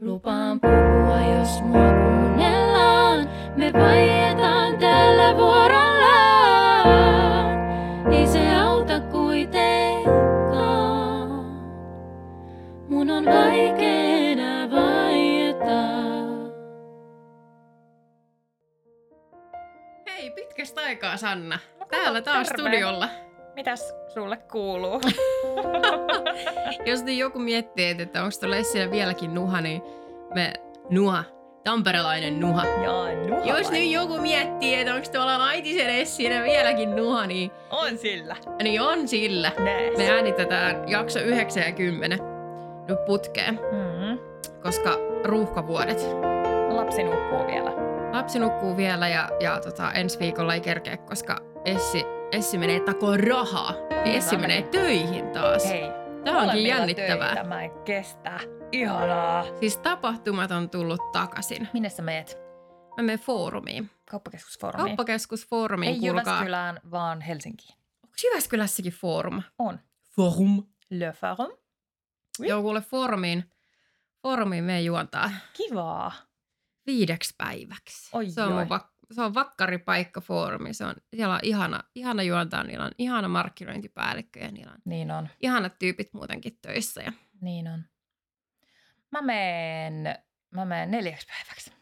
Lupaan puhua, jos mua kuunnellaan. Me vaietaan tällä vuorollaan. Ei se auta kuitenkaan. Mun on vaikea enää vaieta. Hei, pitkästä aikaa Sanna. No Täällä taas terve. studiolla. Mitäs sulle kuuluu? Jos niin joku miettii, että onko tuolla Essillä vieläkin nuha, niin me nuha, tamperelainen nuha. Jaa, nuha Jos nyt joku miettii, että onko tuolla Laitisen Essinä vieläkin nuha, niin, On sillä. niin on sillä. Näes. Me äänitetään jakso 9 ja 10 nyt putkeen, Mm. koska ruuhkavuodet. Lapsi nukkuu vielä. Lapsi nukkuu vielä ja, ja tota, ensi viikolla ei kerkeä, koska Essi, Essi menee takoon rahaa. Niin Essi menee menen. töihin taas. Hei. Tämä onkin jännittävää. Töitä, mä en kestä. Ihanaa. Siis tapahtumat on tullut takaisin. Minne sä meet? Mä menen foorumiin. Kauppakeskusfoorumiin. Kauppakeskusfoorumiin, Ei kuulkaa. Jyväskylään, vaan Helsinkiin. Onko Jyväskylässäkin foorum? On. Forum. Le Forum. Oui. Joo, kuule foorumiin. Foorumiin me juontaa Kivaa. viideksi päiväksi. Oi se, on mun oi. vak- se on vakkaripaikka foorumi. Se on, siellä on ihana, ihana juontaa, niillä on ihana markkinointipäällikkö ja niillä on Niin on. ihanat tyypit muutenkin töissä. Ja Niin on. Mä meen, mä meen neljäksi päiväksi.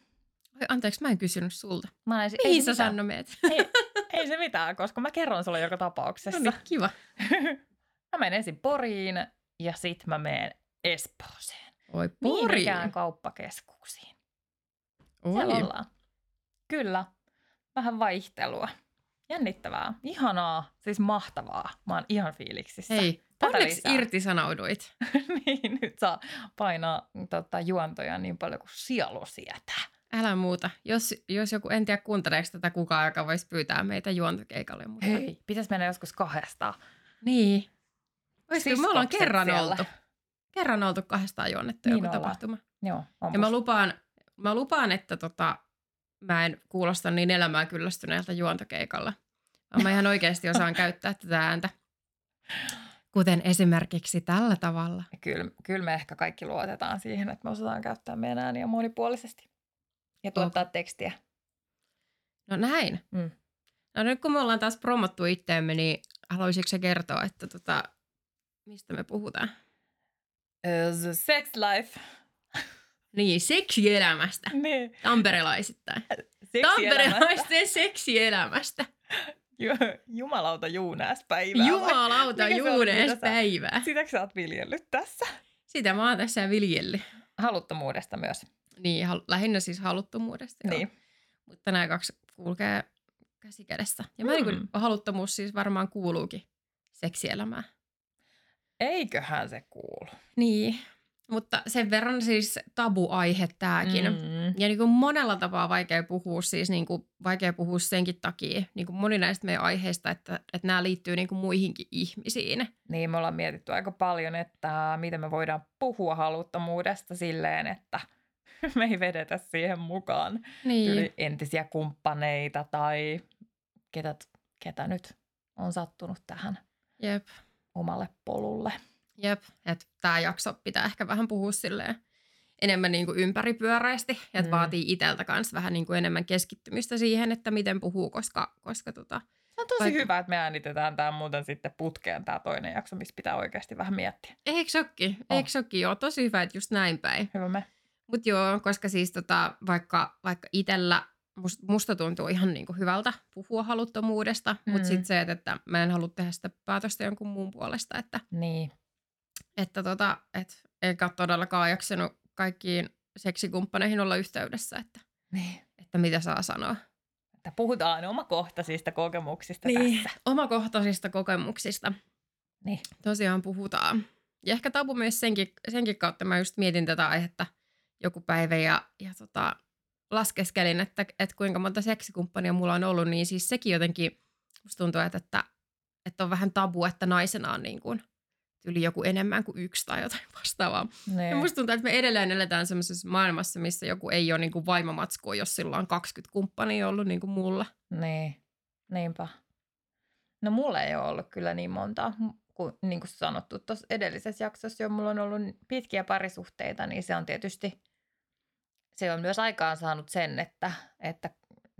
Oi, anteeksi, mä en kysynyt sulta. Mä en, Mihin ei, sä. Sanna meet? ei, ei se mitään, koska mä kerron sulle joka tapauksessa. No niin, kiva. mä menen ensin Poriin ja sit mä menen Espooseen. Oi, Niin Pori. ikään kauppakeskuksiin. Siellä Oi. ollaan. Kyllä. Vähän vaihtelua. Jännittävää. Ihanaa. Siis mahtavaa. Mä oon ihan fiiliksissä. Hei, onneksi irtisanouduit. niin, nyt saa painaa tota, juontoja niin paljon kuin sielu sietää. Älä muuta. Jos, jos joku, en tiedä kuunteleeko tätä kukaan, joka voisi pyytää meitä juontokeikalle. Mutta... Hei, pitäisi mennä joskus kahdestaan. Niin. Olisiko, me ollaan kerran siellä. oltu. Kerran oltu kahdestaan juonnettu Niin joku ollaan. tapahtuma. Joo, on Ja mä lupaan, mä lupaan että tota, mä en kuulosta niin elämään kyllästyneeltä juontokeikalla. Mä ihan oikeasti osaan käyttää tätä ääntä. Kuten esimerkiksi tällä tavalla. Kyllä, kyllä me ehkä kaikki luotetaan siihen, että me osataan käyttää meidän ääniä monipuolisesti. Ja tuottaa tekstiä. No näin. Mm. No nyt kun me ollaan taas promottu itteemme, niin haluaisitko sä kertoa, että tota, mistä me puhutaan? Uh, the sex life. Niin, seksielämästä. Niin. Tamperelaisittain. Seksielämästä. Tamperelaisten seksielämästä. Ju- Jumalauta juunäspäivää. vai? Jumalauta, sä- päivää. Sitäkö sä oot viljellyt tässä? Sitä mä oon tässä viljellyt. Haluttomuudesta myös. Niin, hal- lähinnä siis haluttomuudesta. joo. Niin. Mutta nämä kaksi kulkee käsi kädessä. Ja mä mm. Mm. niin haluttomuus siis varmaan kuuluukin seksielämään. Eiköhän se kuulu. Niin, mutta sen verran siis tabuaihe tääkin. Mm. Ja niin kuin monella tapaa vaikea puhua, siis niin kuin vaikea puhua senkin takia, niin kuin moni näistä meidän aiheista, että, että nämä liittyy niin kuin muihinkin ihmisiin. Niin, me ollaan mietitty aika paljon, että miten me voidaan puhua haluttomuudesta silleen, että me ei vedetä siihen mukaan Niin, entisiä kumppaneita tai ketä, ketä nyt on sattunut tähän jep, omalle polulle. Jep. Että tämä jakso pitää ehkä vähän puhua silleen enemmän niin kuin ympäripyöräisesti. Että Mm. vaatii itseltä kanssa vähän niin kuin enemmän keskittymistä siihen, että miten puhuu, koska, koska tota, Se on tosi Vaikka- hyvä, että me äänitetään tämä muuten sitten putkeen tämä toinen jakso, missä pitää oikeasti vähän miettiä. eikö sokki? Oh. Eikö sokki? Joo, tosi hyvä, että just näin päin. Hyvä me. Mutta joo, koska siis tota, vaikka, vaikka itsellä musta, musta tuntuu ihan niinku hyvältä puhua haluttomuudesta. Mm. mutta sitten se, että, että mä en halua tehdä sitä päätöstä jonkun muun puolesta, että, Niin. Että tota, et, enkä todellakaan jaksanut kaikkiin seksikumppaneihin olla yhteydessä, että, niin. että mitä saa sanoa. Että puhutaan omakohtaisista kokemuksista tässä. omakohtaisista kokemuksista Niin. tosiaan puhutaan. Ja ehkä tabu myös senkin, senkin kautta mä just mietin tätä aihetta joku päivä ja, ja tota, laskeskelin, että, että kuinka monta seksikumppania mulla on ollut, niin siis sekin jotenkin musta tuntuu, että, että, että on vähän tabu, että naisena on niin kuin yli joku enemmän kuin yksi tai jotain vastaavaa. Ja Niin. musta tuntuu, että me edelleen eletään semmoisessa maailmassa, missä joku ei ole niin kuin vaimomatskua, jos sillä on 20 kumppania ollut niin kuin mulla. Niin, niinpä. No mulla ei ole ollut kyllä niin monta, kuin, niin kuin sanottu tuossa edellisessä jaksossa jo, mulla on ollut pitkiä parisuhteita, niin se on tietysti se on myös aikaan saanut sen, että, että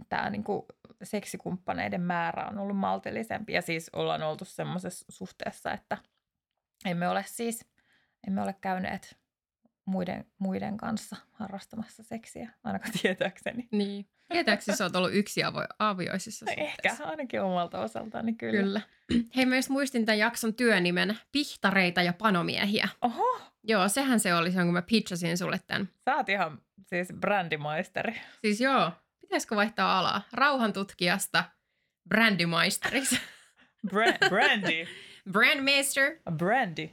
tämä niinku seksikumppaneiden määrä on ollut maltillisempi. Ja siis ollaan oltu semmoisessa suhteessa, että emme ole siis, emme ole käyneet muiden, muiden kanssa harrastamassa seksiä, ainakaan tietääkseni. Niin. Tietääkseni sä oot ollut yksi avo, avioisissa No ehkä, ainakin omalta osaltani kyllä. Kyllä. Hei, just muistin tämän jakson työnimen, Pihtareita ja panomiehiä. Oho, Joo, sehän se oli silloin, kun mä pitchasin sulle tämän. sä oot ihan siis brändimaisteri. Siis joo, pitäisikö vaihtaa alaa? Rauhantutkijasta brändimaisteriksi. Bra- brandi. Brandmeister. Brandi.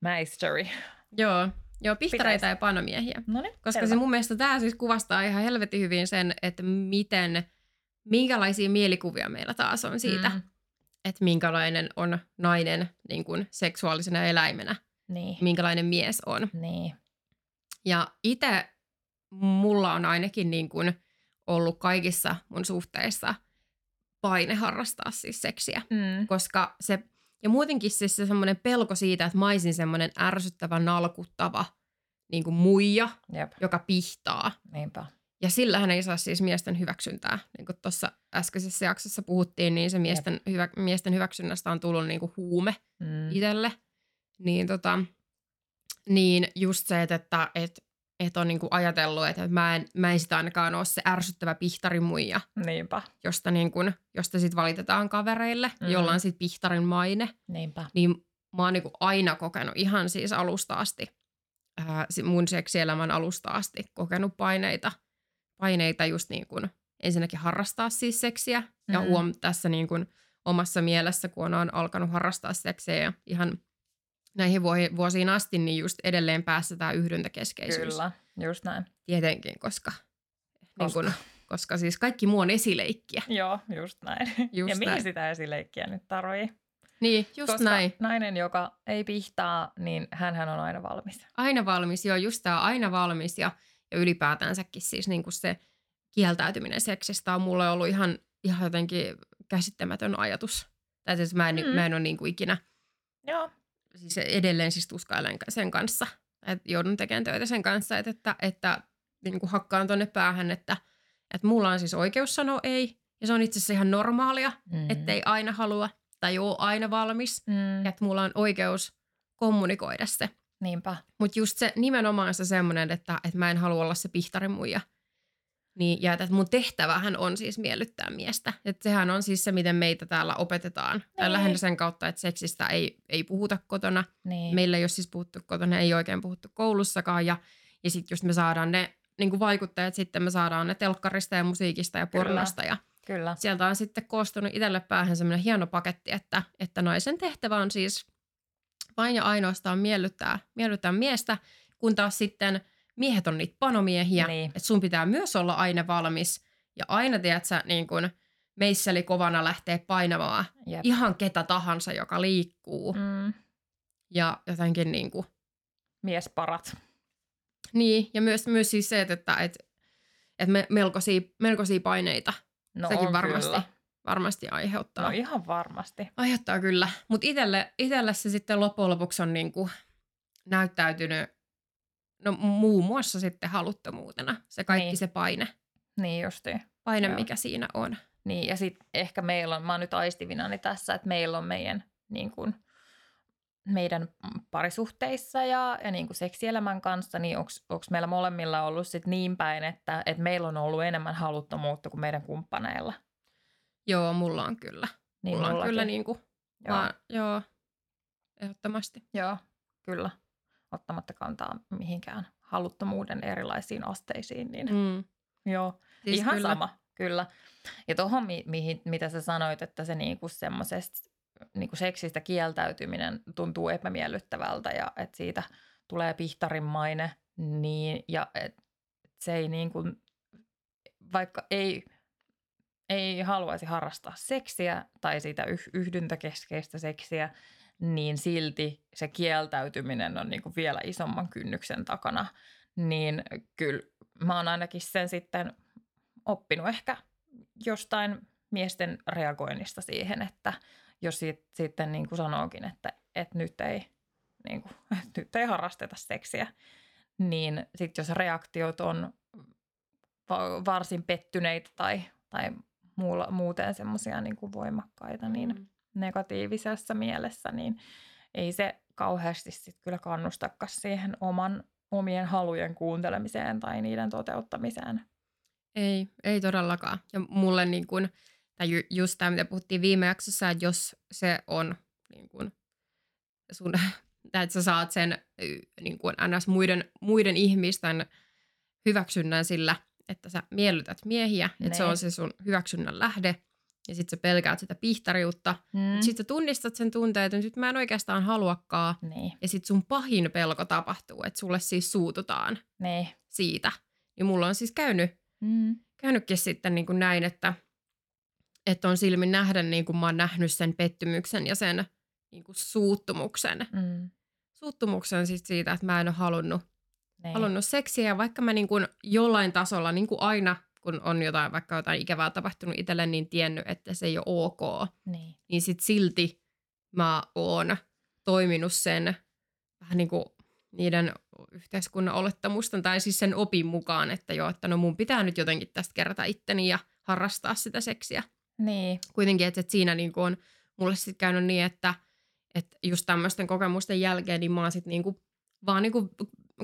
Maisteri. Joo, joo pihtareita Pitäis. ja panomiehiä. No niin, Koska se mun mielestä tämä siis kuvastaa ihan helvetin hyvin sen, että miten, minkälaisia mielikuvia meillä taas on siitä. Mm, että minkälainen on nainen niin kuin seksuaalisena eläimenä, niin, minkälainen mies on. niin. Ja itse mulla on ainakin niin kuin ollut kaikissa mun suhteissa paine harrastaa siis seksiä. Mm. Koska se, ja muutenkin siis se semmoinen pelko siitä, että mä olisin semmoinen ärsyttävä, nalkuttava niin kuin muija, Jep, joka pihtaa. niinpä. Ja sillähän ei saa siis miesten hyväksyntää. Niin kuin tuossa äskeisessä jaksossa puhuttiin, niin se miesten, hyvä, miesten hyväksynnästä on tullut niin kuin huume Mm. itselle. Niin, tota, niin just se, että, että, että, että on niin kuin ajatellut, että mä en, mä en sitä ainakaan ole se ärsyttävä pihtarimuija, Niinpä, josta, niin kuin, josta sit valitetaan kavereille, Mm. jolla on sit pihtarin maine. niinpä. Niin mä oon niin kuin aina kokenut ihan siis alusta asti, ää, mun seksielämän alusta asti kokenut paineita, paineita just niin kuin ensinnäkin harrastaa siis seksiä. Ja Mm. huom tässä niin kuin omassa mielessä, kun on alkanut harrastaa seksiä ja ihan näihin vuosiin asti, niin just edelleen päässä tämä yhdyntäkeskeisyys. Kyllä, just näin. Tietenkin, koska, Niin Koska. kun, koska siis kaikki muu on esileikkiä. Joo, just näin. Just ja mihin näin. sitä esileikkiä nyt tarvii? Niin, just Koska näin. nainen, joka ei pihtaa, niin hän on aina valmis. Aina valmis, joo, just tämä aina valmis ja, ja ylipäätänsäkin siis niin kuin se kieltäytyminen seksistä on mulle ollut ihan, ihan jotenkin käsittämätön ajatus. Tai siis mä en. Mm. mä en ole niin kuin ikinä, Joo, siis edelleen siis tuskailen sen kanssa, että joudun tekemään töitä sen kanssa, että, että, että niin kuin hakkaan tonne päähän, että, että mulla on siis oikeus sanoa ei, ja se on itse asiassa ihan normaalia, mm. ettei aina halua tai ole aina valmis, Mm. ja että mulla on oikeus kommunikoida se. Niinpä. Mutta just se nimenomaan se semmoinen, että, että mä en halua olla se pihtarimuija. Niin, ja että mun tehtävähän on siis miellyttää miestä. Että sehän on siis se, miten meitä täällä opetetaan. Tai Niin. lähinnä sen kautta, että seksistä ei, ei puhuta kotona. Niin. Meillä ei ole siis puhuttu kotona, ei oikein puhuttu koulussakaan. Ja, ja sitten just me saadaan ne niin kuin vaikuttajat, sitten me saadaan ne telkkarista ja musiikista ja Kyllä. pornosta. Ja Kyllä. sieltä on sitten koostunut itselle päähän semmoinen hieno paketti, että, että naisen tehtävä on siis vain ja ainoastaan miellyttää, miellyttää miestä, kun taas sitten miehet on niitä panomiehiä, Niin. että sun pitää myös olla aina valmis ja aina, tiedät sä, niin kun meisseli kovana lähtee painamaan Jep. ihan ketä tahansa, joka liikkuu Mm. ja jotenkin niin kuin, Miesparat. niin, ja myös, myös siis se, että, että, että, että me, melkoisia, melkoisia paineita No sekin varmasti, Kyllä. varmasti aiheuttaa. No ihan varmasti. Aiheuttaa kyllä. Mutta itselle, itselle se sitten loppujen lopuksi on niinku näyttäytynyt no muun muassa sitten haluttomuutena. Se kaikki Niin. se paine, Niin justiin. paine Joo. mikä siinä on. Niin, ja sitten ehkä meillä on, mä oon nyt aistivinani tässä, että meillä on meidän, niin kuin, meidän parisuhteissa ja, ja niin kuin seksielämän kanssa, niin onko meillä molemmilla ollut sit niin päin, että, että meillä on ollut enemmän haluttomuutta kuin meidän kumppaneilla? Joo, mulla on kyllä. Niin mulla on mullakin. kyllä niinku, Joo. vaan, joo, ehdottomasti. Joo, kyllä. Ottamatta kantaa mihinkään haluttomuuden erilaisiin asteisiin, niin Mm. joo. Siis Ihan kyllä. sama, kyllä. Ja tuohon, mi- mihin, mitä sä sanoit, että se niinku semmoisesta niinku seksistä kieltäytyminen tuntuu epämiellyttävältä ja että siitä tulee pihtarimaine, niin, ja et, et se ei niinku, vaikka ei, ei haluaisi harrastaa seksiä tai sitä yh, yhdyntäkeskeistä seksiä, niin silti se kieltäytyminen on niinku vielä isomman kynnyksen takana. Niin kyllä mä oon ainakin sen sitten oppinut ehkä jostain miesten reagoinnista siihen, että jos sit, sitten niin kuin sanookin, että, että nyt, ei, niin kuin, nyt ei harrasteta seksiä, niin sitten jos reaktiot on va- varsin pettyneitä tai, tai muuten semmoisia niin voimakkaita, niin Mm. Negatiivisessa mielessä, niin ei se kauheasti sit kyllä kannustakaan siihen oman, omien halujen kuuntelemiseen tai niiden toteuttamiseen. Ei, ei todellakaan. Ja mulle niin kuin, tai ju, just tämä, mitä puhuttiin viime jaksossa, että jos se on niin kuin sun, tai että sä saat sen niin kuin ns. Muiden, muiden ihmisten hyväksynnän sillä, että sä miellytät miehiä, että se Niin. on se sun hyväksynnän lähde, ja sitten sä pelkäät sitä pihtariutta. Mm. Sitten sä tunnistat sen tunteen, että nyt mä en oikeastaan haluakaan, Niin, ja sitten sun pahin pelko tapahtuu, että sulle siis suututaan niin. siitä. Ja mulla on siis käynyt Mm. käynytkin sitten niin kuin näin, että, että on silmin nähdä, niin kuin mä oon nähnyt sen pettymyksen ja sen niin kuin suuttumuksen. Mm. Suuttumuksen siis siitä, että mä en ole halunnut, Niin. halunnut seksiä. Ja vaikka mä niin kuin jollain tasolla, niin kuin aina, kun on jotain, vaikka jotain ikävää tapahtunut itselle, niin tiennyt, että se ei ole ok. Niin. Niin sit silti mä oon toiminut sen vähän niin kuin niiden yhteiskunnan olettamusten tai siis sen opin mukaan, että joo, että no mun pitää nyt jotenkin tästä kerätä itteni ja harrastaa sitä seksiä. Niin. Kuitenkin, että, että siinä niin kuin on mulle sitten käynyt niin, että, että just tämmöisten kokemusten jälkeen niin mä oon sitten niin kuin, vaan niin kuin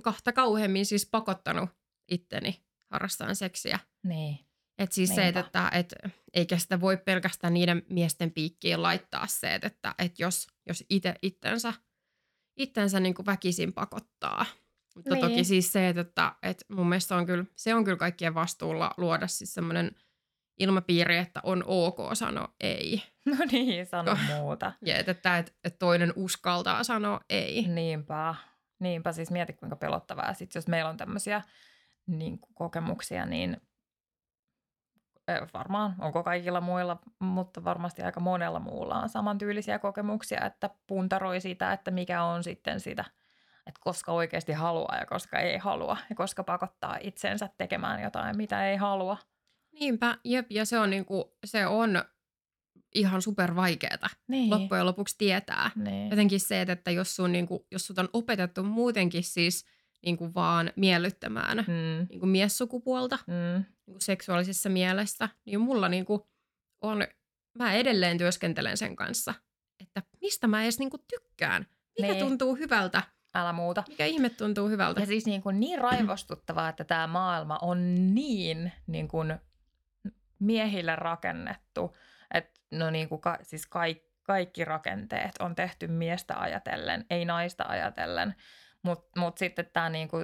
kahta kauheammin siis pakottanut itteni harrastamaan seksiä. Niin. Et siis se, että, että et, eikä sitä voi pelkästään niiden miesten piikkiin laittaa se, että, että, että jos, jos itse itsensä, itsensä niin kuin väkisin pakottaa. Mutta Niin. toki siis se, että, että, että mun mielestä on kyllä, se on kyllä kaikkien vastuulla luoda siis semmoinen ilmapiiri, että on ok sanoa ei. No niin, sano muuta. Ja että, että, että toinen uskaltaa sanoa ei. Niinpä. Niinpä, siis mieti kuinka pelottavaa. Sitten jos meillä on tämmöisiä niin kokemuksia, niin varmaan, onko kaikilla muilla, mutta varmasti aika monella muulla on samantyylisiä kokemuksia, että puntaroi sitä, että mikä on sitten sitä, että koska oikeasti haluaa ja koska ei halua ja koska pakottaa itsensä tekemään jotain, mitä ei halua. Niinpä, jep, ja se on, niin kuin, se on ihan super vaikeeta Niin. loppujen lopuksi tietää. Niin. Jotenkin se, että- että jos, sun, niin kuin, jos sut on opetettu muutenkin siis niin kuin vaan miellyttämään Mm. niin kuin miessukupuolta Mm. niin kuin seksuaalisessa mielessä, niin mulla niin kuin on, mä edelleen työskentelen sen kanssa, että mistä mä edes niin kuin tykkään. Mikä Niin. tuntuu hyvältä? Älä muuta. Mikä ihme tuntuu hyvältä? Ja siis niin, kuin niin raivostuttavaa, että tämä maailma on niin, niin kuin miehille rakennettu, että no niin kuin ka, siis kaikki, kaikki rakenteet on tehty miestä ajatellen, ei naista ajatellen. Mutta mut sitten tämä niinku,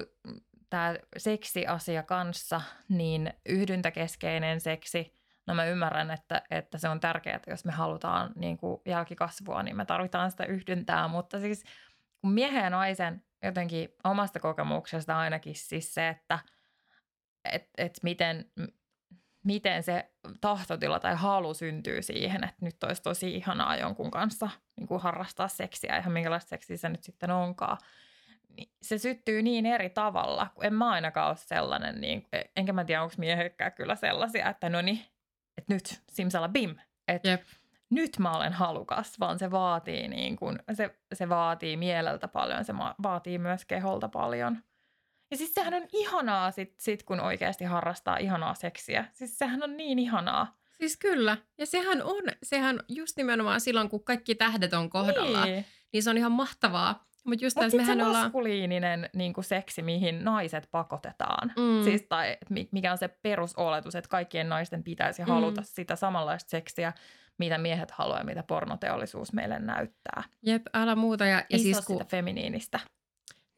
tää seksiasia kanssa, niin yhdyntäkeskeinen seksi, no mä ymmärrän, että, että se on tärkeää, että jos me halutaan niinku jälkikasvua, niin me tarvitaan sitä yhdyntää, mutta siis kun miehen ja naisen jotenkin omasta kokemuksesta ainakin siis se, että et, et miten, miten se tahtotila tai halu syntyy siihen, että nyt olisi tosi ihanaa jonkun kanssa niin kuin harrastaa seksiä, ihan minkälaista seksiä se nyt sitten onkaan. Niin se syttyy niin eri tavalla, kun en mä ainakaan ole sellainen, niin, enkä mä tiedä, onko miehekkää kyllä sellaisia, että no niin, että nyt simsala bim, että Jep. nyt mä olen halukas, vaan se vaatii, niin kuin, se, se vaatii mieleltä paljon, se vaatii myös keholta paljon. Ja siis sehän on ihanaa sit, sit kun oikeasti harrastaa ihanaa seksiä. Siis sehän on niin ihanaa. Siis kyllä. Ja sehän on, sehän just nimenomaan silloin, kun kaikki tähdet on kohdalla, Niin. niin se on ihan mahtavaa. Mutta just Mutta että sitten se mehän ollaan... maskuliininen niin kuin seksi, mihin naiset pakotetaan. Mm. Siis, tai mi- mikä on se perusoletus, että kaikkien naisten pitäisi Mm. haluta sitä samanlaista seksiä, mitä miehet haluaa ja mitä pornoteollisuus meille näyttää. Jep, älä muuta. Ja, ja siis kun... sitä feminiinistä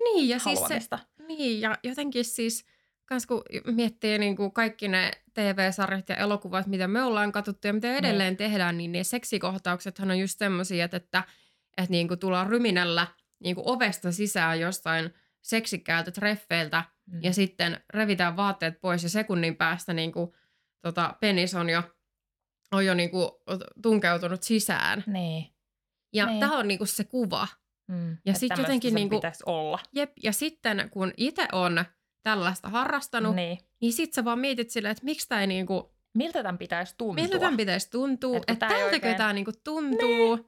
Niin, ja siis se. Niin, ja jotenkin siis, kans kun miettii niin kuin kaikki ne TV-sarjat ja elokuvat, mitä me ollaan katsottu ja mitä edelleen Niin. tehdään, niin ne seksikohtauksethan on just semmoisia, että, että, että niin kuin tullaan ryminällä niin kuin ovesta sisään jostain seksikkäältä treffeiltä Mm. ja sitten revitään vaatteet pois ja sekunnin päästä niin kuin, tota, penis on jo, on jo niin kuin, tunkeutunut sisään. Niin. Ja Niin. tämä on niin kuin se kuva. Mm. Ja Että sit tämmöistä jotenkin niinku- pitäisi olla. Jep, ja sitten kun itse on tällaista harrastanut, Niin. niin sit sä vaan mietit silleen, että miksi tämä niinku, Miltä tämän pitäisi tuntua? miltä tämän pitäisi tuntua, Et että ei tältäkö oikein- tämä niinku tuntuu, niin.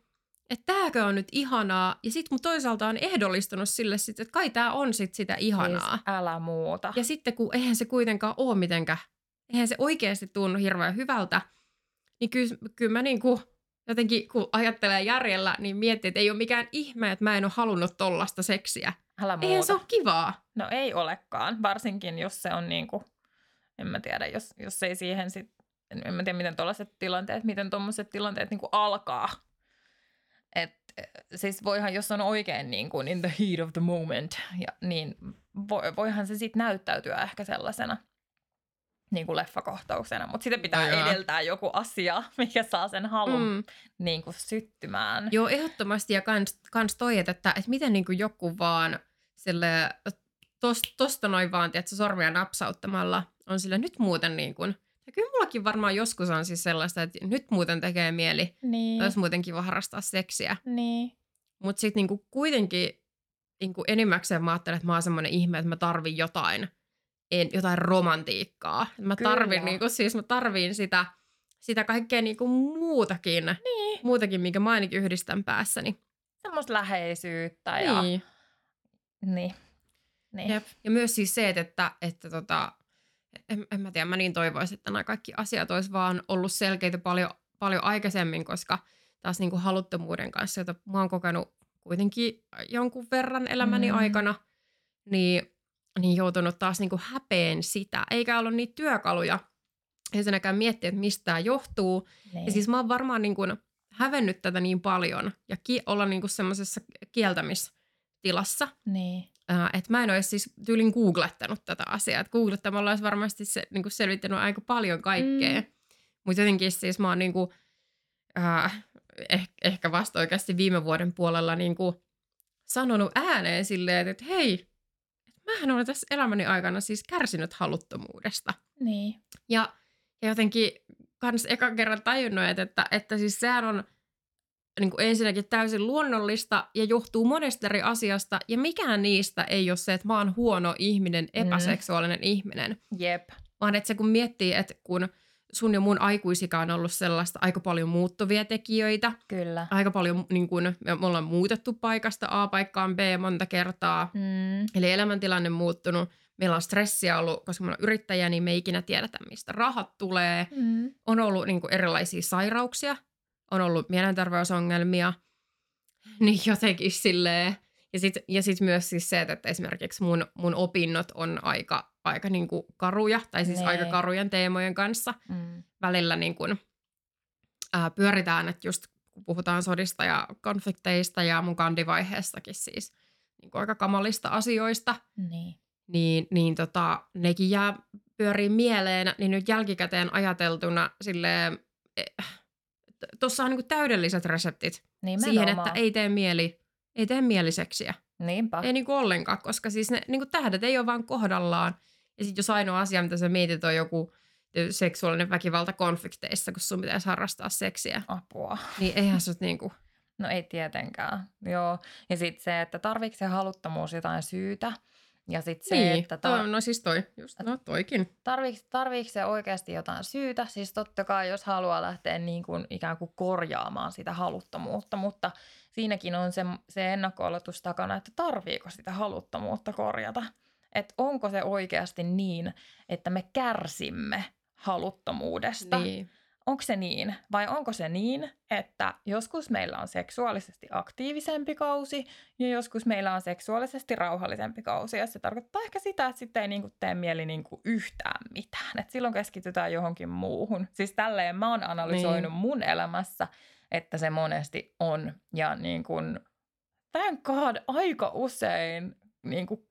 Että tääkö on nyt ihanaa, ja sit mun toisaalta on ehdollistunut sille sit, että kai tää on sit sitä ihanaa. Siis älä muuta. Ja sitten kun eihän se kuitenkaan ole mitenkään eihän se oikeasti tunnu hirveän hyvältä, niin kyllä, kyllä mä niin kuin, jotenkin kun ajattelee järjellä, niin miettii, että ei ole mikään ihme, että mä en ole halunnut tollasta seksiä. Älä muuta. Eihän se ole kivaa. No ei olekaan, varsinkin jos se on niin kuin, en mä tiedä, jos, jos ei siihen sit, en, en mä tiedä miten tuollaiset tilanteet, miten tuommoiset tilanteet niin kuin alkaa. Et, siis voihan, jos on oikein niin kuin in the heat of the moment, ja, niin vo, voihan se sitten näyttäytyä ehkä sellaisena niin kuin leffakohtauksena, mutta sitä pitää joo. edeltää joku asia, mikä saa sen halun Mm. niin kuin syttymään. Joo, ehdottomasti. Ja kans, kans toi, että, että, että miten niin kuin joku vaan sille, tos, tosta noin vaan, tiedätkö, sormia napsauttamalla on sille nyt muuten niin kuin, ja kyllä mullakin varmaan joskus on siis sellaista, että nyt muuten tekee mieli, Niin, olisi muuten kiva harrastaa seksiä. niin. Mutta sitten niinku kuitenkin niinku enimmäkseen mä ajattelen, että mä oon semmoinen ihme, että mä tarvin jotain, en, jotain romantiikkaa. Mä Kyllä. tarvin, niinku, siis mä tarvin sitä, sitä kaikkea niinku muutakin, Niin, muutakin, minkä mä ainakin yhdistän päässäni. semmoista läheisyyttä ja Niin. niin. niin. Jep. Ja myös siis se, että, että, että tota, en, en mä tiedä, mä niin toivoisin, että nämä kaikki asiat olisi vaan ollut selkeitä paljon, paljon aikaisemmin, koska taas niin kuin haluttomuuden kanssa, jota mä oon kokenut kuitenkin jonkun verran elämäni Mm. aikana, niin, niin joutunut taas niin kuin häpeen sitä, eikä ollut niitä työkaluja ensinnäkään miettiä, että mistä tämä johtuu. niin. Ja siis mä oon varmaan niin kuin hävennyt tätä niin paljon ja ki- olla niin kuin semmoisessa kieltämistilassa, niin. Äh, että mä en ole siis tyylin googlettanut tätä asiaa. Et googlettamalla olisi varmasti se, niin kuin selvittänyt aika paljon kaikkea. Mm. Mutta jotenkin siis mä oon niin kuin, äh, eh, ehkä vasta oikeasti viime vuoden puolella niin kuin sanonut ääneen silleen, että hei, mähän olen tässä elämäni aikana siis kärsinyt haluttomuudesta. niin. Ja, ja jotenkin kans eka kerran tajunnut, että, että, että siis sehän on niin kuin ensinnäkin täysin luonnollista ja johtuu monesta eri asiasta. Ja mikään niistä ei ole se, että mä oon huono ihminen, epäseksuaalinen mm. ihminen. Jep. Vaan että se kun miettii, että kun sun ja mun aikuisika on ollut sellaista aika paljon muuttuvia tekijöitä, Kyllä. aika paljon niin kun, me ollaan muutettu paikasta A paikkaan B monta kertaa, Mm. Eli elämäntilanne muuttunut. Meillä on stressiä ollut, koska me ollaan yrittäjä, niin me ei ikinä tiedetä, mistä rahat tulee. Mm. On ollut niin kuin erilaisia sairauksia, on ollut mielenterveysongelmia, niin jotenkin silleen. Ja sitten ja sit myös siis se, että esimerkiksi mun, mun opinnot on aika, aika niin kuin karuja, tai siis Nee. aika karujen teemojen kanssa. Mm. Välillä niin kuin, ää, pyöritään, että just kun puhutaan sodista ja konflikteista ja mun kandivaiheessakin siis niin kuin aika kamalista asioista, Niin. niin, niin tota, nekin jää pyörii mieleen, niin nyt jälkikäteen ajateltuna silleen, tuossa on niinku täydelliset reseptit Nimenomaan. siihen, että ei tee mieli, ei tee mieliseksiä. Niinpä. Ei niinku ollenkaan, koska siis ne niinku tähdet ei ole vaan kohdallaan. Ja sitten jos ainoa asia, mitä sä mietit, on joku seksuaalinen väkivalta konflikteissa, kun sun pitäisi harrastaa seksiä, Apua. niin eihän se niinku... No ei tietenkään. Joo. Ja sitten se, että tarviiko se haluttomuus jotain syytä. Ja sitten se, niin, että tar- toi, no siis toi, just, no toikin. tarviiko, tarviiko se oikeasti jotain syytä. Siis totta kai, jos haluaa lähteä niin kuin ikään kuin korjaamaan sitä haluttomuutta, mutta siinäkin on se, se ennakko takana, että tarviiko sitä haluttomuutta korjata. Että onko se oikeasti niin, että me kärsimme haluttomuudesta. Niin. Onko se niin? Vai onko se niin, että joskus meillä on seksuaalisesti aktiivisempi kausi ja joskus meillä on seksuaalisesti rauhallisempi kausi. Ja se tarkoittaa ehkä sitä, että sitten ei niinku tee mieli niinku yhtään mitään. Et silloin keskitytään johonkin muuhun. Siis tälleen mä oon analysoinut Niin. mun elämässä, että se monesti on. Ja niin kuin, thank God, aika usein niin kuin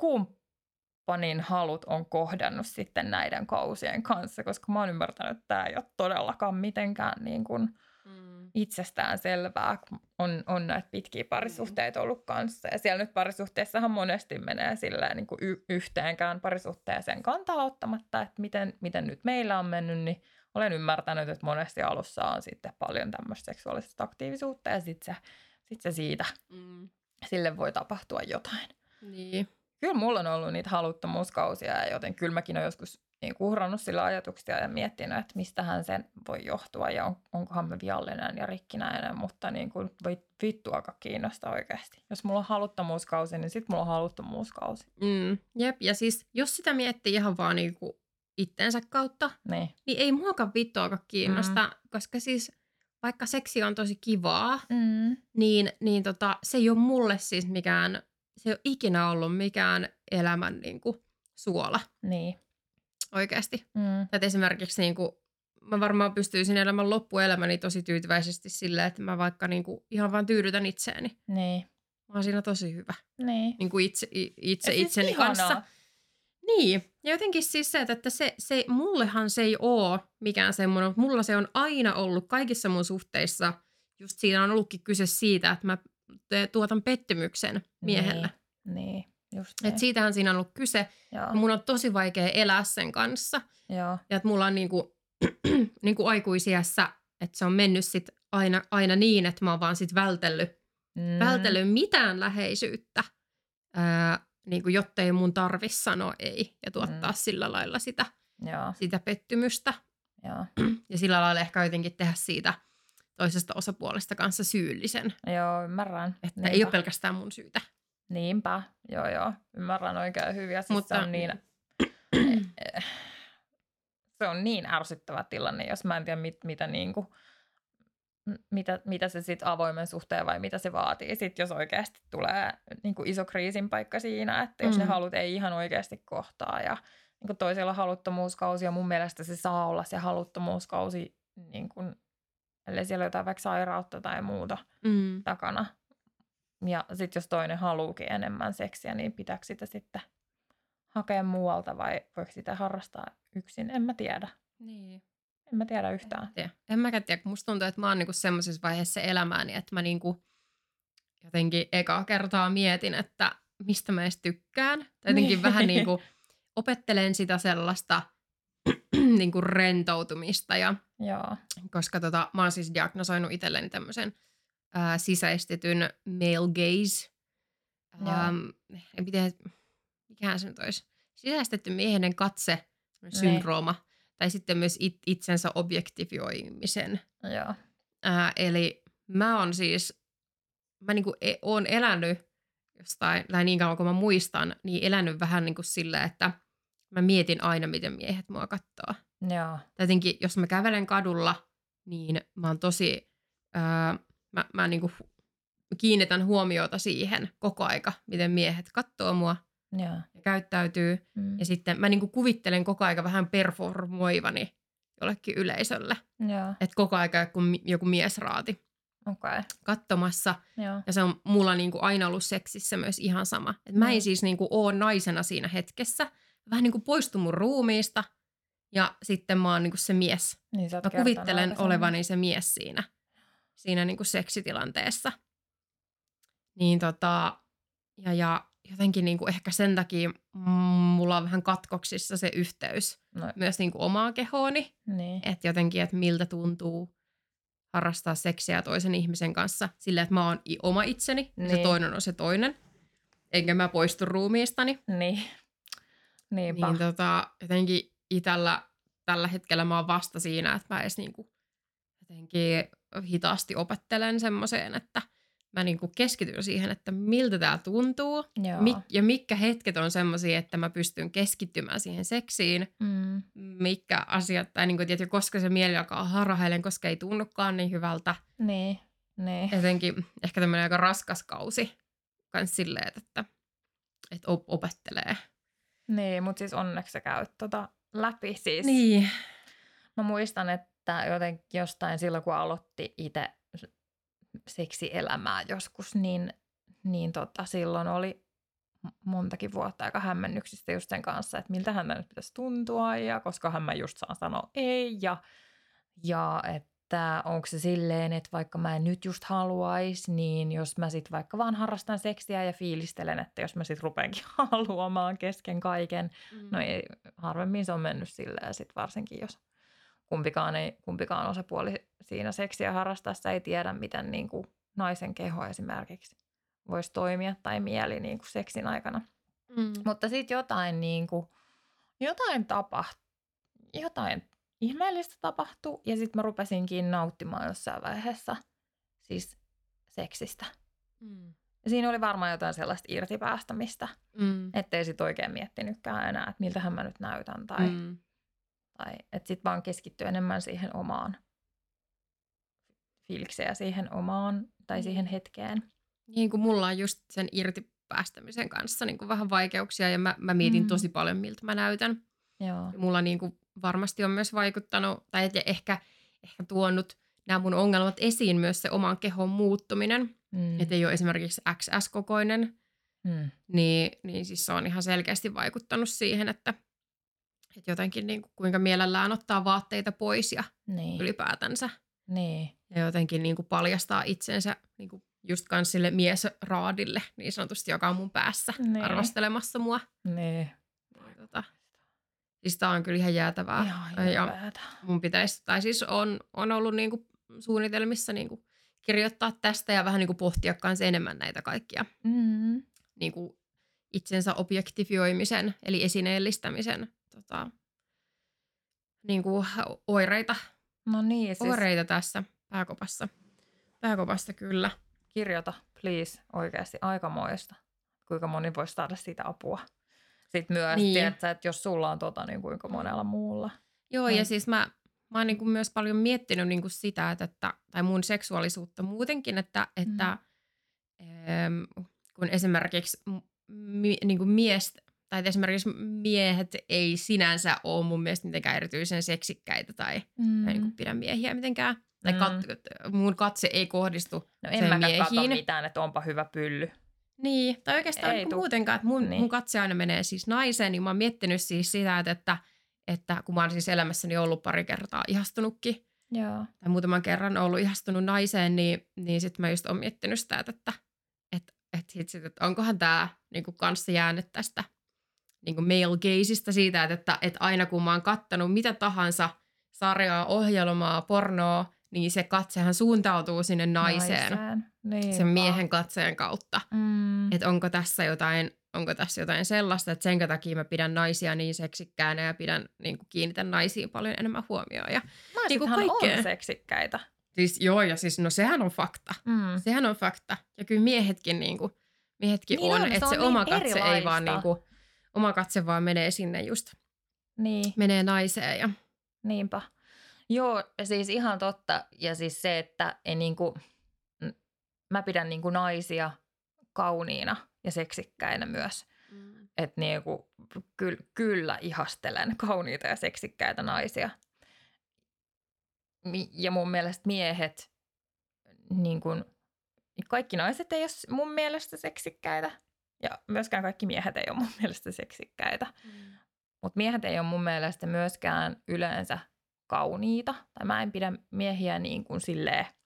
kumppanin halut on kohdannut sitten näiden kausien kanssa, koska mä oon ymmärtänyt, että tämä ei ole todellakaan mitenkään niin kuin Mm. itsestään selvää, kun on, on näitä pitkiä parisuhteita ollut kanssa. Ja siellä nyt parisuhteessahan monesti menee silleen niin kuin y- yhteenkään parisuhteeseen kantaa ottamatta, että miten, miten nyt meillä on mennyt, niin olen ymmärtänyt, että monesti alussa on sitten paljon tämmöistä seksuaalista aktiivisuutta ja sitten se, sit se siitä, Mm. sille voi tapahtua jotain. Niin. Kyllä mulla on ollut niitä haluttomuuskausia, ja joten kyllä mäkin olen joskus niin uhrannut sillä ajatuksia ja miettinyt, että mistähän se voi johtua ja on, onkohan mä viallinen ja rikkinäinen, mutta niin kuin voi vittuakaan kiinnostaa oikeasti. Jos mulla on haluttomuuskausi, niin sitten mulla on haluttomuuskausi. Mm, jep, ja siis jos sitä miettii ihan vaan niinku itsensä kautta, Niin. niin ei muakaan vittuakaan kiinnosta, mm. koska siis vaikka seksi on tosi kivaa, Mm. niin, niin tota, se ei ole mulle siis mikään, se ei ole ikinä ollut mikään elämän niin kuin, suola Niin. oikeasti. Mm. Et esimerkiksi niin kuin, mä varmaan pystyisin elämän loppuelämäni tosi tyytyväisesti silleen, että mä vaikka niin kuin, ihan vaan tyydytän itseäni. Niin. Mä oon siinä tosi hyvä. Niin. Niin kuin itse, itse siis itseni ihanaa. kanssa. Niin, ja jotenkin siis se, että se, se, mullehan se ei oo mikään semmoinen, mutta mulla se on aina ollut kaikissa mun suhteissa, just siinä on ollutkin kyse siitä, että mä tuotan pettymyksen miehelle. Niin. niin. Just Et niin. siitähän siinä on ollut kyse, Joo. ja mun on tosi vaikea elää sen kanssa. Joo. Ja että mulla on niinku, niinku aikuisiässä, että se on mennyt sit aina, aina niin, että mä oon vaan sit vältellyt, Mm. vältellyt mitään läheisyyttä, ää, niinku, jottei mun tarvis sanoa ei ja tuottaa Mm. sillä lailla sitä, Joo. sitä pettymystä. Joo. Ja sillä lailla ehkä jotenkin tehdä siitä toisesta osapuolesta kanssa syyllisen. Joo, ymmärrän. Että Niinpä. ei ole pelkästään mun syytä. Niinpä, joo joo, ymmärrän oikein hyvin. Ja siis Mutta- se on niin, se on niin ärsyttävä tilanne, jos mä en tiedä mit, mitä niinku, m- mitä, mitä se sitten avoimen suhteen vai mitä se vaatii sit, jos oikeasti tulee niinku iso kriisin paikka siinä, että jos mm. ne halut ei ihan oikeasti kohtaa ja niinku toisella haluttomuuskausi ja mun mielestä se saa olla se haluttomuuskausi, niinku, ellei siellä ole jotain vaikka sairautta tai muuta Mm. takana. Ja sitten jos toinen haluukin enemmän seksiä, niin pitääkö sitä sitten hakea muualta vai voiko sitä harrastaa yksin? En mä tiedä. Niin. En mä tiedä yhtään. tiedä. En mäkään tiedä, kun musta tuntuu, että mä oon niinku semmoisessa vaiheessa elämääni, että mä niinku jotenkin eka kertaa mietin, että mistä mä edes tykkään. Tai jotenkin Niin. vähän niinku opettelen sitä sellaista niinku rentoutumista ja Joo. koska tota, mä oon siis diagnosoinut itselleni tämmöisen ää, sisäistetyn male gaze. Ähm, en pitää, mikähän se nyt olisi? Sisäistetty miehinen katse, Niin. syndrooma. Tai sitten myös it, itsensä objektifioimisen. Joo. Ää, eli mä oon siis, mä niinku e, oon elänyt jostain, tai niin kauan kuin mä muistan, niin elänyt vähän niin kuin sillä, että mä mietin aina, miten miehet mua kattoo. Joo. Tai jotenkin, jos mä kävelen kadulla, niin mä oon tosi, ää, mä, mä niinku hu- kiinnitän huomiota siihen koko aika, miten miehet kattoo mua Joo. ja käyttäytyy. Mm. Ja sitten mä niinku kuvittelen koko aika vähän performoivani jollekin yleisölle. Että koko aika joku, joku miesraati. Okay. katsomassa. Joo. Ja se on mulla niinku aina ollut seksissä myös ihan sama. Et mä en Mm. siis niinku oo naisena siinä hetkessä. Vähän niinku poistu mun ruumiista. Ja sitten mä oon niinku se mies. Niin Mä kuvittelen olevani se mies siinä, siinä niinku seksitilanteessa. Niin tota, ja, ja jotenkin niinku ehkä sen takia mm, mulla on vähän katkoksissa se yhteys No, myös niinku omaan kehooni. niin. Että jotenkin, että miltä tuntuu harrastaa seksiä toisen ihmisen kanssa sillä, että mä oon oma itseni ja se Niin. toinen on se toinen. Enkä mä poistu ruumiistani. Niin. Niinpä. Niin tota, jotenkin itellä tällä hetkellä mä oon vasta siinä, että mä edes niinku jotenkin hitaasti opettelen semmoiseen, että mä niinku keskityn siihen, että miltä tämä tuntuu. Joo. Mik, ja mitkä hetket on semmoisia, että mä pystyn keskittymään siihen seksiin. Mm. Mitkä asiat, tai niinku, tiedätkö, koska se mieli alkaa harhailen, koska ei tunnukaan niin hyvältä. Niin. Niin. Jotenkin ehkä tämmöinen aika raskas kausi kans silleen, että, että op- opettelee. Niin, mutta siis onneksi sä käyt tota läpi. Siis Niin. Mä muistan, että jotenkin jostain silloin, kun aloitti itse seksielämää joskus, niin, niin tota, silloin oli montakin vuotta aika hämmennyksistä just sen kanssa, että miltä hän nyt pitäisi tuntua ja koska hän mä just saan sanoa ei ja, ja että onko se silleen, että vaikka mä en nyt just haluaisi, niin jos mä sitten vaikka vaan harrastan seksiä ja fiilistelen, että jos mä sitten rupeankin haluamaan kesken kaiken, No ei, harvemmin se on mennyt silleen sit varsinkin, jos kumpikaan, ei, kumpikaan osapuoli siinä seksiä harrastaessa ei tiedä, miten niin kuin naisen keho esimerkiksi voisi toimia tai mieli niin kuin seksin aikana. Mm. Mutta sitten jotain, niin kuin, jotain tapahtui, jotain ihmeellistä tapahtui ja sitten mä rupesinkin nauttimaan jossain vaiheessa siis seksistä. Mm. Ja siinä oli varmaan jotain sellaista irtipäästämistä, Mm. ettei sit oikein miettinytkään enää, että miltähän mä nyt näytän tai, Mm. Tai että sit vaan keskittyy enemmän siihen omaan fiilikseen ja siihen omaan tai siihen Niin. hetkeen. Niin kuin mulla on just sen irti päästämisen kanssa niin kuin vähän vaikeuksia ja mä, mä mietin Mm. tosi paljon, miltä mä näytän. Joo. Mulla niin kuin varmasti on myös vaikuttanut, tai et ehkä, ehkä tuonut nämä mun ongelmat esiin myös se oman kehon muuttuminen. Mm. Mm. Että ei ole esimerkiksi XS-kokoinen, Mm. niin, niin siis se on ihan selkeästi vaikuttanut siihen, että, että jotenkin niin kuin kuinka mielellään ottaa vaatteita pois ja Niin. ylipäätänsä. niin. Ja jotenkin niin kuin paljastaa itsensä niin kuin just kans sille miesraadille, niin sanotusti, joka on mun päässä Niin. arvostelemassa mua. Niin. Siis tää on kyllä ihan jäätävää. Ihan ja mun pitäisi, tai siis on, on ollut niinku suunnitelmissa niinku kirjoittaa tästä ja vähän niinku pohtia kans enemmän näitä kaikkia Mm. niinku itsensä objektifioimisen, eli esineellistämisen tota, niinku oireita, No niin, siis oireita tässä pääkopassa. Pääkopassa kyllä. kirjoita, please, oikeasti aikamoista. Kuinka moni voisi saada siitä apua. Sitten myös, Niin. niin. tiedätkö, että jos sulla on tota, niin kuinka monella muulla. Joo, ja Niin. siis mä, mä oon niinku myös paljon miettinyt niinku sitä, että, että, tai mun seksuaalisuutta muutenkin, että, että ähm, kun esimerkiksi mi, niinku mies, tai esimerkiksi miehet ei sinänsä ole mun mielestä mitenkään erityisen seksikkäitä tai, Mm. tai niinku pidä miehiä mitenkään. Tai Mm. kat, mun katse ei kohdistu No en mäkään katso miehiin. mitään, että onpa hyvä pylly. Niin, tai oikeastaan Ei niin tuu. muutenkaan, että mun, Niin. niin. mun katse aina menee siis naiseen, niin mä oon miettinyt siis sitä, että, että, että kun mä oon siis elämässäni ollut pari kertaa ihastunutkin, Joo. tai muutaman kerran ollut ihastunut naiseen, niin, niin sitten mä just oon miettinyt sitä, että, että, että, että, sit, että onkohan tämä niinku kanssa jäänyt tästä niinku male gazeista siitä, että, että, että aina kun mä oon kattanut mitä tahansa sarjaa, ohjelmaa, pornoa, niin se katsehan suuntautuu sinne naiseen, naiseen. Niin sen miehen katseen kautta. Mm. Että onko tässä jotain, onko tässä jotain sellaista, että sen takia mä pidän naisia niin seksikkäänä ja pidän, niin kuin kiinnitän naisiin paljon enemmän huomioon. Ja, niinku Naisethan kaikkea. on seksikkäitä. siis joo, ja siis no sehän on fakta. Mm. Sehän on fakta. Ja kyllä miehetkin, niin kuin, miehetkin Niin on, on, se että on se niin oma katse ei erilaista. vaan niin kuin, oma katse vaan menee sinne just, Niin. menee naiseen. Ja, Niinpä. Joo, siis ihan totta. Ja siis se, että ei niinku, m- mä pidän niinku naisia kauniina ja seksikkäinä myös. Että niinku, ky- kyllä ihastelen kauniita ja seksikkäitä naisia. Ja mun mielestä miehet, niin kun, kaikki naiset ei ole mun mielestä seksikkäitä. Ja myöskään kaikki miehet ei ole mun mielestä seksikkäitä. Mutta miehet ei ole mun mielestä myöskään yleensä kauniita. Tai mä en pidä miehiä niin kuin silleen, si-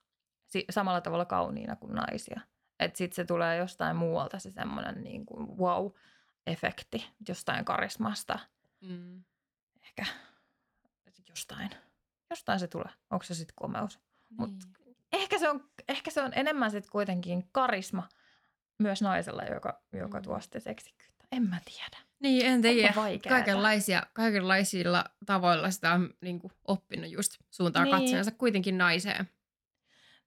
samalla tavalla kauniina kuin naisia. Että sit se tulee jostain muualta se semmoinen niin kuin wow-efekti, jostain karismasta. Mm. Ehkä jostain. Jostain se tulee. Onko se sitten komeus? Mut- Niin. Ehkä se on, ehkä se on enemmän sitten kuitenkin karisma myös naisella, joka, joka Mm. tuo sitten seksikkyyttä. En mä tiedä. Niin, en tiedä. Kaikenlaisia, kaikenlaisilla tavoilla sitä on niin kuin, oppinut just suuntaa niin. katseensa kuitenkin naiseen.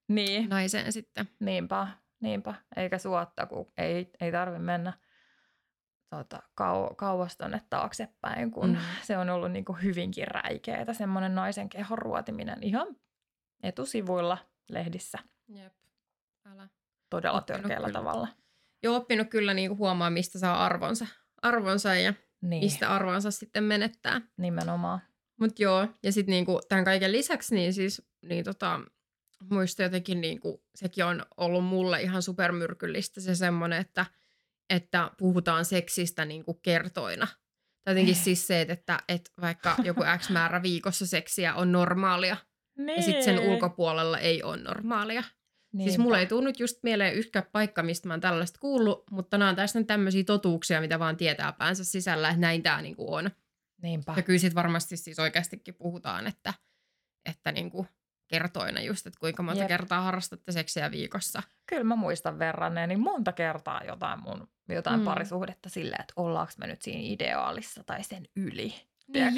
Niin. Naiseen sitten. Niinpä, niinpä. Eikä suotta, kun ei, ei tarvi mennä tota, kau, kauas tonne taaksepäin, kun mm. Se on ollut niin kuin hyvinkin räikeetä, semmoinen naisen kehon ruotiminen ihan etusivuilla lehdissä Jep. Älä. todella Oppinut törkeällä kyllä. tavalla. Jo oppinut kyllä niin kuin huomaa, mistä saa arvonsa, arvonsa ja Niin, mistä arvonsa sitten menettää. nimenomaan. Mutta joo, ja sitten niinku, tämän kaiken lisäksi, niin siis niin tota, muista jotenkin niinku, sekin on ollut mulle ihan supermyrkyllistä se semmoinen, että, että puhutaan seksistä niinku kertoina. Tai jotenkin siis se, että, että vaikka joku X määrä viikossa seksiä on normaalia, Niin. ja sitten sen ulkopuolella ei ole normaalia. Niin. Siis mulle ei tule nyt just mieleen yhtä paikka, mistä mä oon tällaista kuullut, mutta nämä on tästä tämmöisiä totuuksia, mitä vaan tietää päänsä sisällä, että näin tämä niinku on. Niinpä. Ja kyllä sitten varmasti siis oikeastikin puhutaan, että, että niinku kertoina just, että kuinka monta Jep. Kertaa harrastatte seksiä viikossa. Kyllä mä muistan verranneeni monta kertaa jotain mun jotain mm. Parisuhdetta silleen, että ollaanko me nyt siinä ideaalissa tai sen yli. Niin?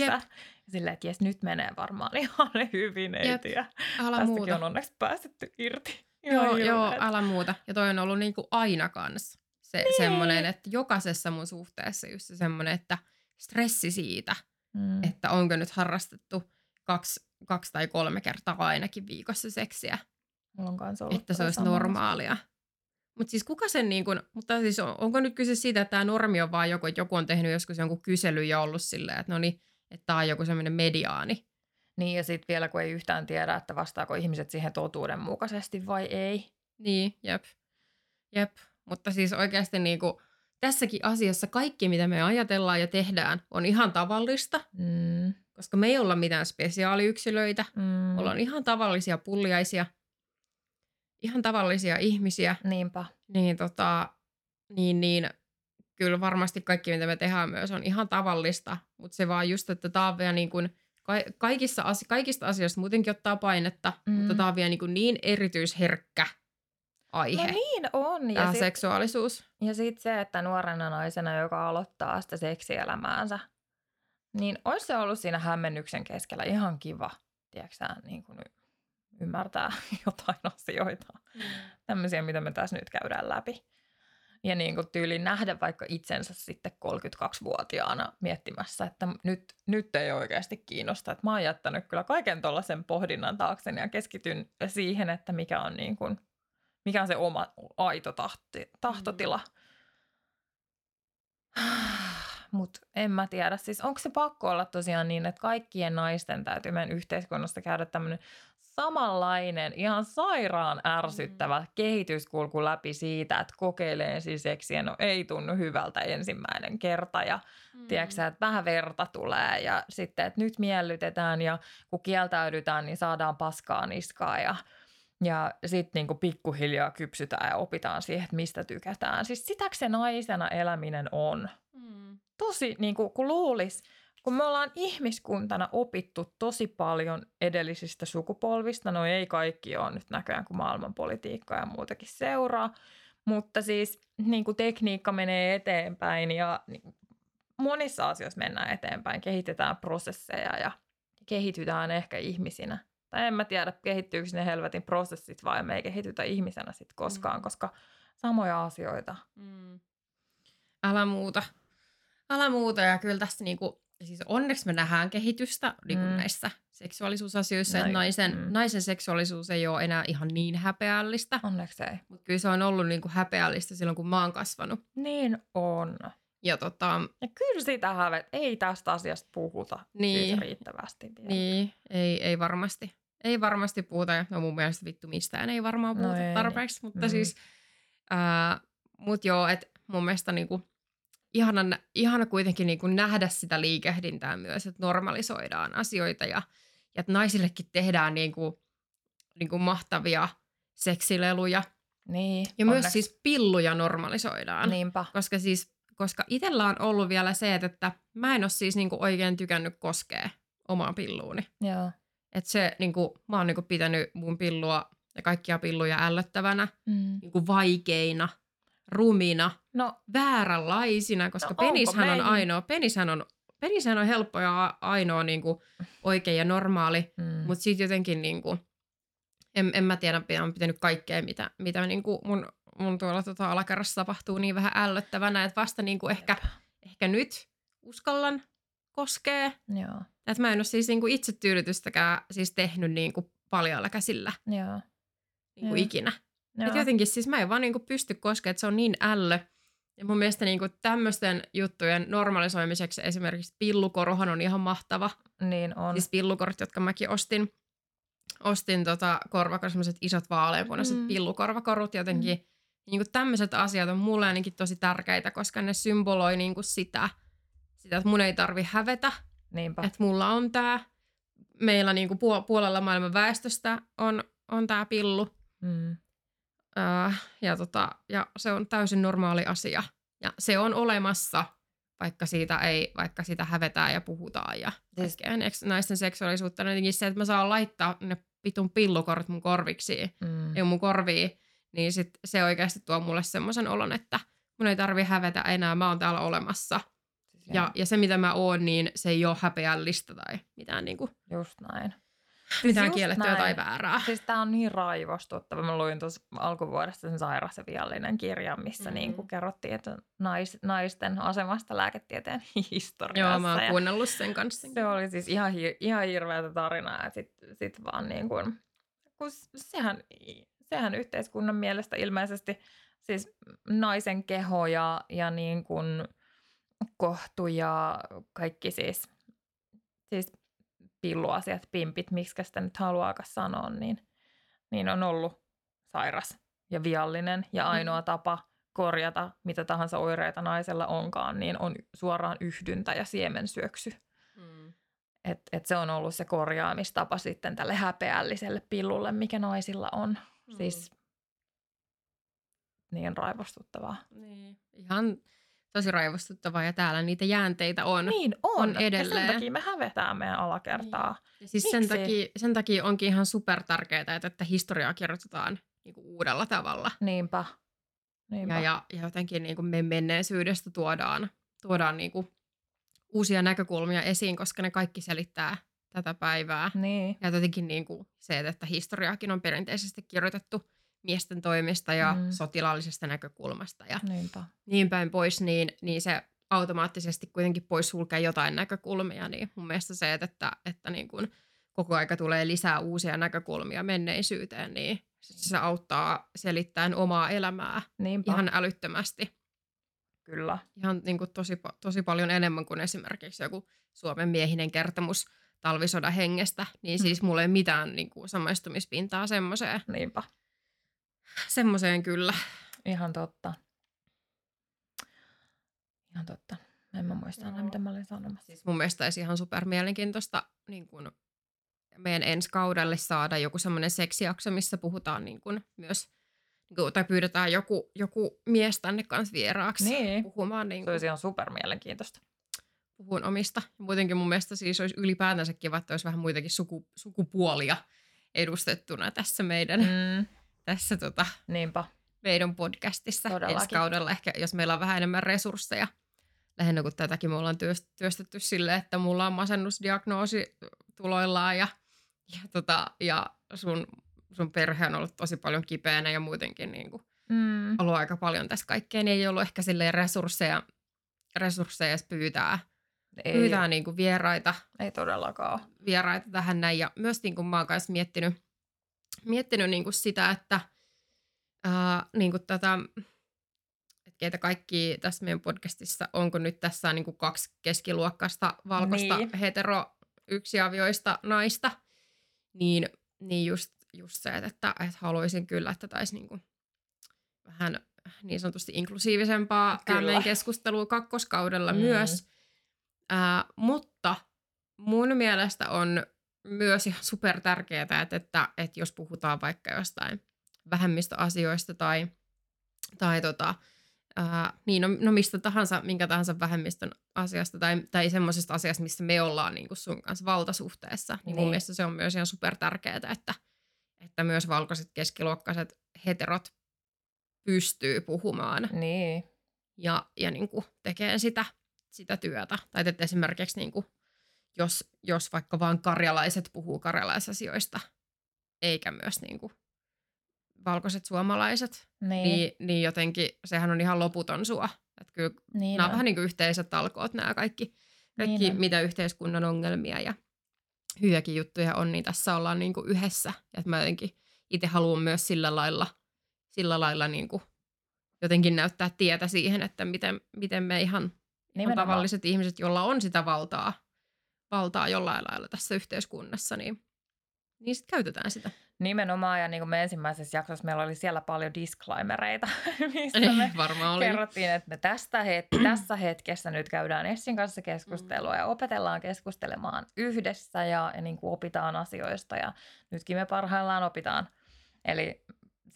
Silleen, että jes, nyt menee varmaan ihan hyvin, ei Jep. tiedä. Tästäkin muuta. on onneksi päästetty irti. Joo, joo, hirveetä. älä muuta. Ja toi on ollut niinku aina kans se Niin. semmoinen, että jokaisessa mun suhteessa just se semmoinen, että stressi siitä, Mm. että onko nyt harrastettu kaksi, kaksi tai kolme kertaa ainakin viikossa seksiä, Mulla on kanssa ollut että se olisi normaalia. Mutta siis kuka sen niin kuin, mutta siis on, onko nyt kyse siitä, että tämä normi on vaan joku, että joku on tehnyt joskus jonkun kyselyn ja ollut silleen, että no niin, että tämä on joku semmoinen mediaani. Niin ja sitten vielä kun ei yhtään tiedä, että vastaako ihmiset siihen totuudenmukaisesti vai ei. Niin, jep. Jep. Mutta siis oikeasti niin kuin, tässäkin asiassa kaikki, mitä me ajatellaan ja tehdään, on ihan tavallista, Mm. Koska me ei olla mitään spesiaaliyksilöitä. Mm. Ollaan ihan tavallisia pulliaisia, ihan tavallisia ihmisiä. Niinpä. Niin, tota, niin, niin kyllä varmasti kaikki, mitä me tehdään myös, on ihan tavallista. Mutta se vaan just, että tämä on vielä niin kuin, ka- kaikissa, asi- kaikista asioista muutenkin ottaa painetta, mm. Mutta tämä on vielä niin, kuin niin erityisherkkä aihe. No niin on. Ja Tämä sit, seksuaalisuus. ja sit se, että nuorena naisena, joka aloittaa sitä seksielämäänsä, niin olisi se ollut siinä hämmennyksen keskellä ihan kiva, tiedätkö niin kuin ymmärtää jotain asioita. Mm. Tämmöisiä, mitä me tässä nyt käydään läpi. Ja niin kuin tyyliin nähdä vaikka itsensä sitten 32-vuotiaana miettimässä, että nyt, nyt ei oikeasti kiinnosta. Että mä oon jättänyt kyllä kaiken tuollaisen pohdinnan taakseni ja keskityn siihen, että mikä on, niin kuin, mikä on se oma aito tahti, tahtotila. Mutta en mä tiedä. Siis onko se pakko olla tosiaan niin, että kaikkien naisten täytyy meidän yhteiskunnasta käydä tämmöinen samanlainen, ihan sairaan ärsyttävä mm. kehityskulku läpi siitä, että kokeilee ensin seksiä, no ei tunnu hyvältä ensimmäinen kerta ja mm. tiedätkö että vähän verta tulee ja sitten, että nyt miellytetään ja kun kieltäydytään, niin saadaan paskaa niskaa ja ja sitten niinku pikkuhiljaa kypsytään ja opitaan siihen, että mistä tykätään. Siis sitäkö se naisena eläminen on? Mm. Tosi, niinku, kun luulis, kun me ollaan ihmiskuntana opittu tosi paljon edellisistä sukupolvista, no ei kaikki ole nyt näköjään, kun maailmanpolitiikkaa ja muutakin seuraa, mutta siis niin kuin tekniikka menee eteenpäin ja niin, monissa asioissa mennään eteenpäin, kehitetään prosesseja ja kehitytään ehkä ihmisinä. Tai en mä tiedä, kehittyykö ne helvetin prosessit vai me ei kehitytä ihmisenä sit koskaan, Mm. koska samoja asioita. Mm. Älä muuta. Älä muuta ja kyllä tässä niinku, siis onneksi me nähdään kehitystä niinku Mm. näissä seksuaalisuusasioissa, No että naisen, mm. naisen seksuaalisuus ei ole enää ihan niin häpeällistä. Onneksi ei. Mutta kyllä se on ollut niinku häpeällistä silloin, kun mä oon kasvanut. Niin on. Ja tota, Ja kyllä sitä hävet, ei tästä asiasta puhuta Niin. siis riittävästi vielä. niin, ei, ei varmasti. Ei varmasti puhuta, ja no mun mielestä vittu mistään ei varmaan No puhuta ei. tarpeeksi, mutta Mm. siis, ää, mut joo, että mun mielestä niinku, ihana, ihana kuitenkin niinku nähdä sitä liikehdintää myös, että normalisoidaan asioita ja, ja että naisillekin tehdään niinku, niinku mahtavia seksileluja. Niin, Ja myös onneksi. siis pilluja normalisoidaan. Niinpä. Koska siis, koska itsellä on ollut vielä se, että, mä en ole siis niinku oikein tykännyt koskea omaan pilluuni. Joo. Että se, niinku, mä oon niinku pitänyt mun pillua ja kaikkia pilluja ällöttävänä, Mm. niinku vaikeina, rumina, No, vääränlaisina, koska No penishän on ainoa, penishän on, penishän on helppo ja ainoa niinku, oikein ja normaali, mm. mutta sitten jotenkin niinku, en, en mä tiedä, on pitänyt kaikkea, mitä, mitä niinku mun, mun tuolla tota alakerrassa tapahtuu niin vähän ällöttävänä, että vasta niinku ehkä, ehkä nyt uskallan koskee. Joo. Että mä en ole siis niinku itse tyydytystäkään siis tehnyt niinku paljalla käsillä Joo. niinku Joo. ikinä. Joo. Et jotenkin siis mä en vaan niinku pysty koskemaan, että se on niin ällö. Ja mun mielestä niinku tämmöisten juttujen normalisoimiseksi esimerkiksi pillukorhohan on ihan mahtava. Niin on. Siis pillukorot, jotka mäkin ostin. Ostin tota korvakorot, semmoiset isot vaaleanpunaiset Mm. pillukorvakorut jotenkin. Mm. Niinku tämmöiset asiat on mulle ainakin tosi tärkeitä, koska ne symboloi niinku sitä, sitä, että mun ei tarvi hävetä, Niinpä. että mulla on tämä, meillä niinku puol- puolella maailman väestöstä on, on tämä pillu. Mm. Öö, ja, tota, ja se on täysin normaali asia. Ja se on olemassa, vaikka siitä ei, vaikka sitä hävetään ja puhutaan. Ja Siis- naisten seksuaalisuutta on jotenkin se, että mä saan laittaa ne pitun pillukorot mun korviksi Mm. ja mun korviin. Niin sit se oikeasti tuo mulle semmoisen olon, että mun ei tarvi hävetä enää, mä oon täällä olemassa. Siis Ja, ja se, mitä mä oon, niin se ei ole häpeällistä tai mitään niinku. Just näin. Mitään just kiellettyä tai näin. väärää. Siis tää on niin raivostuttava. Mä luin tuossa alkuvuodesta sen sairas ja viallinen kirjan, missä Mm. niin kuin kerrottiin, että nais, naisten asemasta lääketieteen historiassa. Joo, mä oon kuunnellut sen kanssa. se oli siis ihan, ihan hirveätä tarinaa. Ja sit, sit vaan niin kuin, kun sehän, sehän yhteiskunnan mielestä ilmeisesti siis naisen keho ja, ja niin kuin kohtu ja kaikki siis, siis pilluasiat, pimpit, miksi sitä nyt haluaakaan sanoa, niin, niin on ollut sairas ja viallinen. Ja ainoa tapa korjata mitä tahansa oireita naisella onkaan, niin on suoraan yhdyntä ja siemensyöksy. Mm. Et, et se on ollut se korjaamistapa sitten tälle häpeälliselle pillulle, mikä naisilla on. Mm. Siis niin raivostuttavaa. Niin. Ihan tosi raivostuttavaa ja täällä niitä jäänteitä on. Niin on. on Ja edelleen. sen takia me hävetään meidän alakertaa. Ja siis sen takia, sen takia onkin ihan super tärkeää, että, että historiaa kirjoitetaan niinku uudella tavalla. Niinpä. Niinpä. Ja, ja, ja jotenkin niinku me menneisyydestä tuodaan, tuodaan niinku uusia näkökulmia esiin, koska ne kaikki selittää tätä päivää. Niin. Ja jotenkin niinku se, että historiaakin on perinteisesti kirjoitettu miesten toimista ja Mm. mm. sotilaallisesta näkökulmasta ja Niinpä. niin päin pois, niin, niin se automaattisesti kuitenkin pois sulkee jotain näkökulmia. Niin mun mielestä se, että, että, että niin kun koko aika tulee lisää uusia näkökulmia menneisyyteen, niin se auttaa selittämään omaa elämää Niinpä. ihan älyttömästi. Kyllä. Ihan niin kuin tosi, tosi paljon enemmän kuin esimerkiksi joku Suomen miehinen kertomus talvisodan hengestä, niin siis mulla ei mitään niin kuin samaistumispintaa semmoiseen. Niinpä. Semmoiseen kyllä. Ihan totta. Ihan totta. En mä muista enää, Joo. mitä mä olin sanomassa. Siis mun mielestä olisi ihan super mielenkiintoista niin kuin meidän ensi kaudelle saada joku semmoinen seksijakso, missä puhutaan niin kuin myös, niin tai pyydetään joku, joku mies tänne kanssa vieraaksi Niin. puhumaan, niin Se kuin, olisi ihan super mielenkiintoista. puhun omista. Muutenkin mun mielestä siis olisi ylipäätänsä kiva, että olisi vähän muitakin suku, sukupuolia edustettuna tässä meidän, mm. Tässä tota, niinpä. meidän podcastissa Todellakin. ensi kaudella. Ehkä jos meillä on vähän enemmän resursseja. Lähinnä kun tätäkin me ollaan työst- työstetty silleen, että mulla on masennusdiagnoosi tuloillaan ja, ja, tota, ja sun, sun perhe on ollut tosi paljon kipeänä ja muutenkin niin kuin Mm. ollut aika paljon tässä kaikkea, niin ei ollut ehkä silleen resursseja, resursseja edes pyytää, Ei, pyytää niin kuin vieraita, ei todellakaan vieraita tähän näin. Ja myös niin kuin mä oon kanssa miettinyt, miettinyt niin kuin sitä, että ää, niin kuin tätä, että keitä kaikki tässä meidän podcastissa, onko nyt tässä niin kuin kaksi keskiluokkaista valkoista Niin. hetero yksiavioista naista, niin, niin just, just se, että, että haluaisin kyllä, että taisi niin kuin vähän niin sanotusti inklusiivisempaa tämä keskustelu kakkoskaudella Mm. mm. myös. Ää, mutta mun mielestä on myös ihan super tärkeää, että, että, että jos puhutaan vaikka jostain vähemmistöasioista tai, tai tota, ää, niin no, no mistä tahansa, minkä tahansa vähemmistön asiasta tai, tai semmoisesta asiasta, missä me ollaan niin kuin sun kanssa valtasuhteessa, niin, niin mun mielestä se on myös ihan super tärkeää, että, että myös valkoiset keskiluokkaiset heterot pystyy puhumaan Niin. ja, ja niin kuin tekee sitä, sitä työtä. Tai että esimerkiksi niin kuin, jos, jos vaikka vaan karjalaiset puhuu karjalaisasioista, eikä myös niin kuin valkoiset suomalaiset, Niin. niin. Niin, jotenkin sehän on ihan loputon sua. Että kyllä niin nämä on on. vähän niin kuin yhteiset talkoot, nämä kaikki, kaikki Niin on. mitä yhteiskunnan ongelmia ja hyviäkin juttuja on, niin tässä ollaan niin kuin yhdessä. Ja että mä jotenkin itse haluan myös sillä lailla, sillä lailla niin kuin jotenkin näyttää tietä siihen, että miten, miten me ihan, ihan tavalliset ihmiset, joilla on sitä valtaa, valtaa jollain lailla tässä yhteiskunnassa, niin, niin sit käytetään sitä. Nimenomaan, ja niin kuin me ensimmäisessä jaksossa meillä oli siellä paljon disclaimereita, missä Niin, me varmaan oli. kerrottiin, että me tästä het- tässä hetkessä nyt käydään Essin kanssa keskustelua Mm. ja opetellaan keskustelemaan yhdessä ja, ja niin kuin opitaan asioista ja nytkin me parhaillaan opitaan. Eli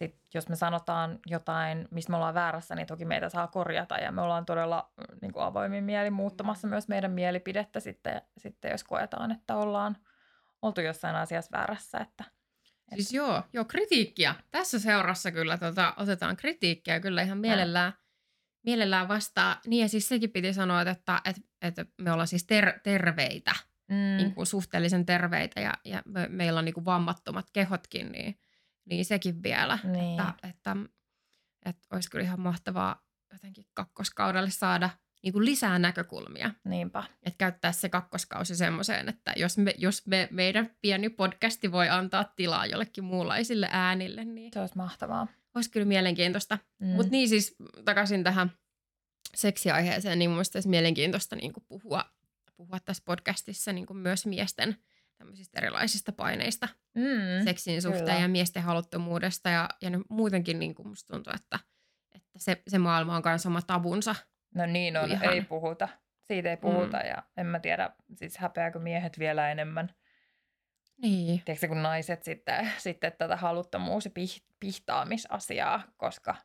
sit, jos me sanotaan jotain, mistä me ollaan väärässä, niin toki meitä saa korjata ja me ollaan todella niin kuin avoimin mieli muuttamassa Mm. myös meidän mielipidettä sitten, sitten, jos koetaan, että ollaan oltu jossain asiassa väärässä. Että, Siis joo, joo, kritiikkiä. Tässä seurassa kyllä tota, otetaan kritiikkiä kyllä ihan mielellään, mielellään vastaan. Niin ja siis sekin piti sanoa, että, että, että me ollaan siis ter- terveitä. Mm. niin kuin suhteellisen terveitä ja, ja me, meillä on niin kuin vammattomat kehotkin, niin, niin sekin vielä. Niin. Että, että, että olisi kyllä ihan mahtavaa jotenkin kakkoskaudelle saada niin kuin lisää näkökulmia. Niinpä. Että käyttää se kakkoskausi semmoiseen, että jos, me, jos me, meidän pieni podcasti voi antaa tilaa jollekin muunlaisille äänille, niin Se olisi mahtavaa. olisi kyllä mielenkiintoista. Mm. Mutta niin siis takaisin tähän seksiaiheeseen, niin mun mielestä olisi mielenkiintoista niin kuin puhua, puhua tässä podcastissa niin kuin myös miesten tämmöisistä erilaisista paineista mm. seksin suhteen kyllä. ja miesten haluttomuudesta. Ja, ja nyt muutenkin niin kuin musta tuntuu, että, että se, se maailma on myös oma tabunsa. No niin on, Ihan. ei puhuta. Siitä ei puhuta mm. ja en mä tiedä, siis häpeääkö miehet vielä enemmän. Niin. Tiedätkö kun naiset sitten, sitten tätä haluttomuus- ja pih- pihtaamisasiaa, koska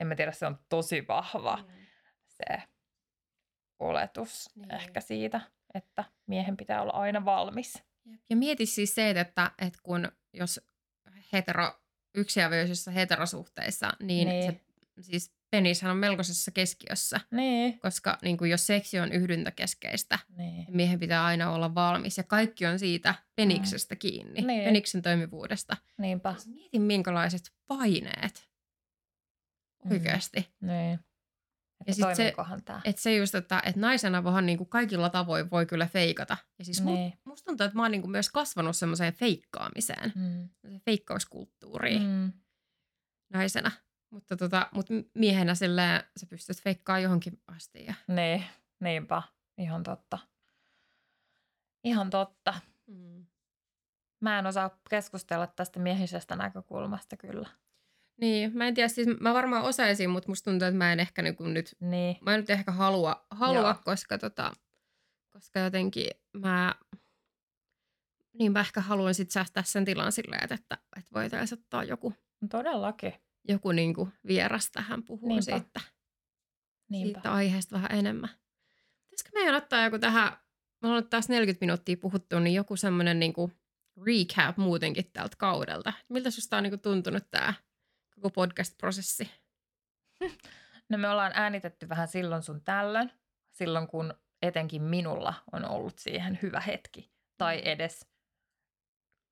en mä tiedä, se on tosi vahva se oletus niin. ehkä siitä, että miehen pitää olla aina valmis. Ja mieti siis se, että, että kun jos hetero, yksiavioisissa heterosuhteissa, niin, Niin. se siis penishän on melkoisessa keskiössä. Niin. Koska niin kuin jos seksi on yhdyntäkeskeistä, niin. miehen pitää aina olla valmis. Ja kaikki on siitä peniksestä kiinni, Niin. peniksen toimivuudesta. Niinpä. Mieti minkälaiset paineet Mm. oikeasti. Niin. Ja Että sit se- tämä? Että se just, että, että naisena vaan niin kuin kaikilla tavoin voi kyllä feikata. Ja siis Niin. musta tuntuu, että mä oon niin kuin myös kasvanut semmoiseen feikkaamiseen, Mm. feikkauskulttuuriin mm. Naisena. Mutta tota, mut miehenä silleen sä pystyt feikkaamaan johonkin asti. Ja... Niin, niinpä. Ihan totta. Ihan totta. Mm. Mä en osaa keskustella tästä miehisestä näkökulmasta kyllä. Niin, mä en tiedä, siis mä varmaan osaisin, mutta musta tuntuu, että mä en ehkä niin nyt, Niin. mä en nyt ehkä halua, halua Joo. koska, tota, koska jotenkin mä, niin mä ehkä haluan sit säästää sen tilan silleen, että, että, voitaisiin ottaa joku, Todellakin. joku niin kuin vieras tähän puhuu Niinpä. siitä, Niinpä. siitä aiheesta vähän enemmän. Pitäisikö meidän ottaa joku tähän, me ollaan taas 40 minuuttia puhuttu, niin joku semmoinen niin recap muutenkin tältä kaudelta. Miltä susta on niin kuin tuntunut tämä koko podcast-prosessi? No me ollaan äänitetty vähän silloin sun tällöin, silloin kun etenkin minulla on ollut siihen hyvä hetki. Tai edes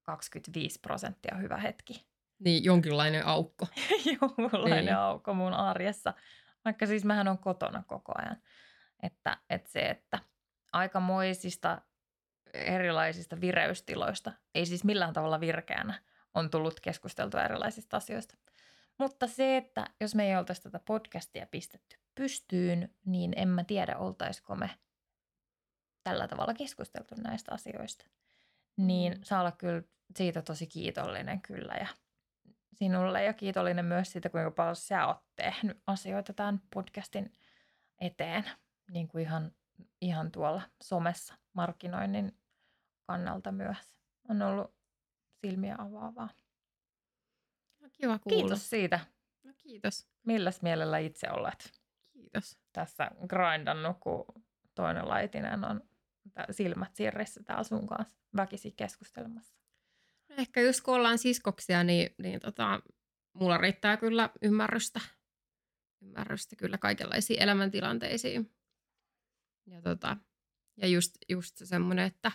25 prosenttia hyvä hetki. Niin, jonkinlainen aukko. Jonkunlainen Niin. aukko mun arjessa. Vaikka siis mähän on kotona koko ajan. Että, että se, että aikamoisista erilaisista vireystiloista, ei siis millään tavalla virkeänä, on tullut keskusteltua erilaisista asioista. Mutta se, että jos me ei oltaisi tätä podcastia pistetty pystyyn, niin en mä tiedä, oltaisiko me tällä tavalla keskusteltu näistä asioista. Niin Mm. saa olla kyllä siitä tosi kiitollinen kyllä ja sinulle ja kiitollinen myös siitä, kuinka paljon sä oot tehnyt asioita tämän podcastin eteen, niin kuin ihan, ihan tuolla somessa markkinoinnin kannalta myös. On ollut silmiä avaavaa. Kiva kuulla. Kiitos siitä. No, kiitos. Milläs mielellä itse olet Kiitos. tässä grindannut, kun toinen laitinen on silmät sirrissä täällä sun kanssa väkisin keskustelemassa? No, ehkä just kun ollaan siskoksia, niin, niin tota, mulla riittää kyllä ymmärrystä. Ymmärrystä kyllä kaikenlaisiin elämäntilanteisiin. Ja, tota, ja just, just se semmoinen, että,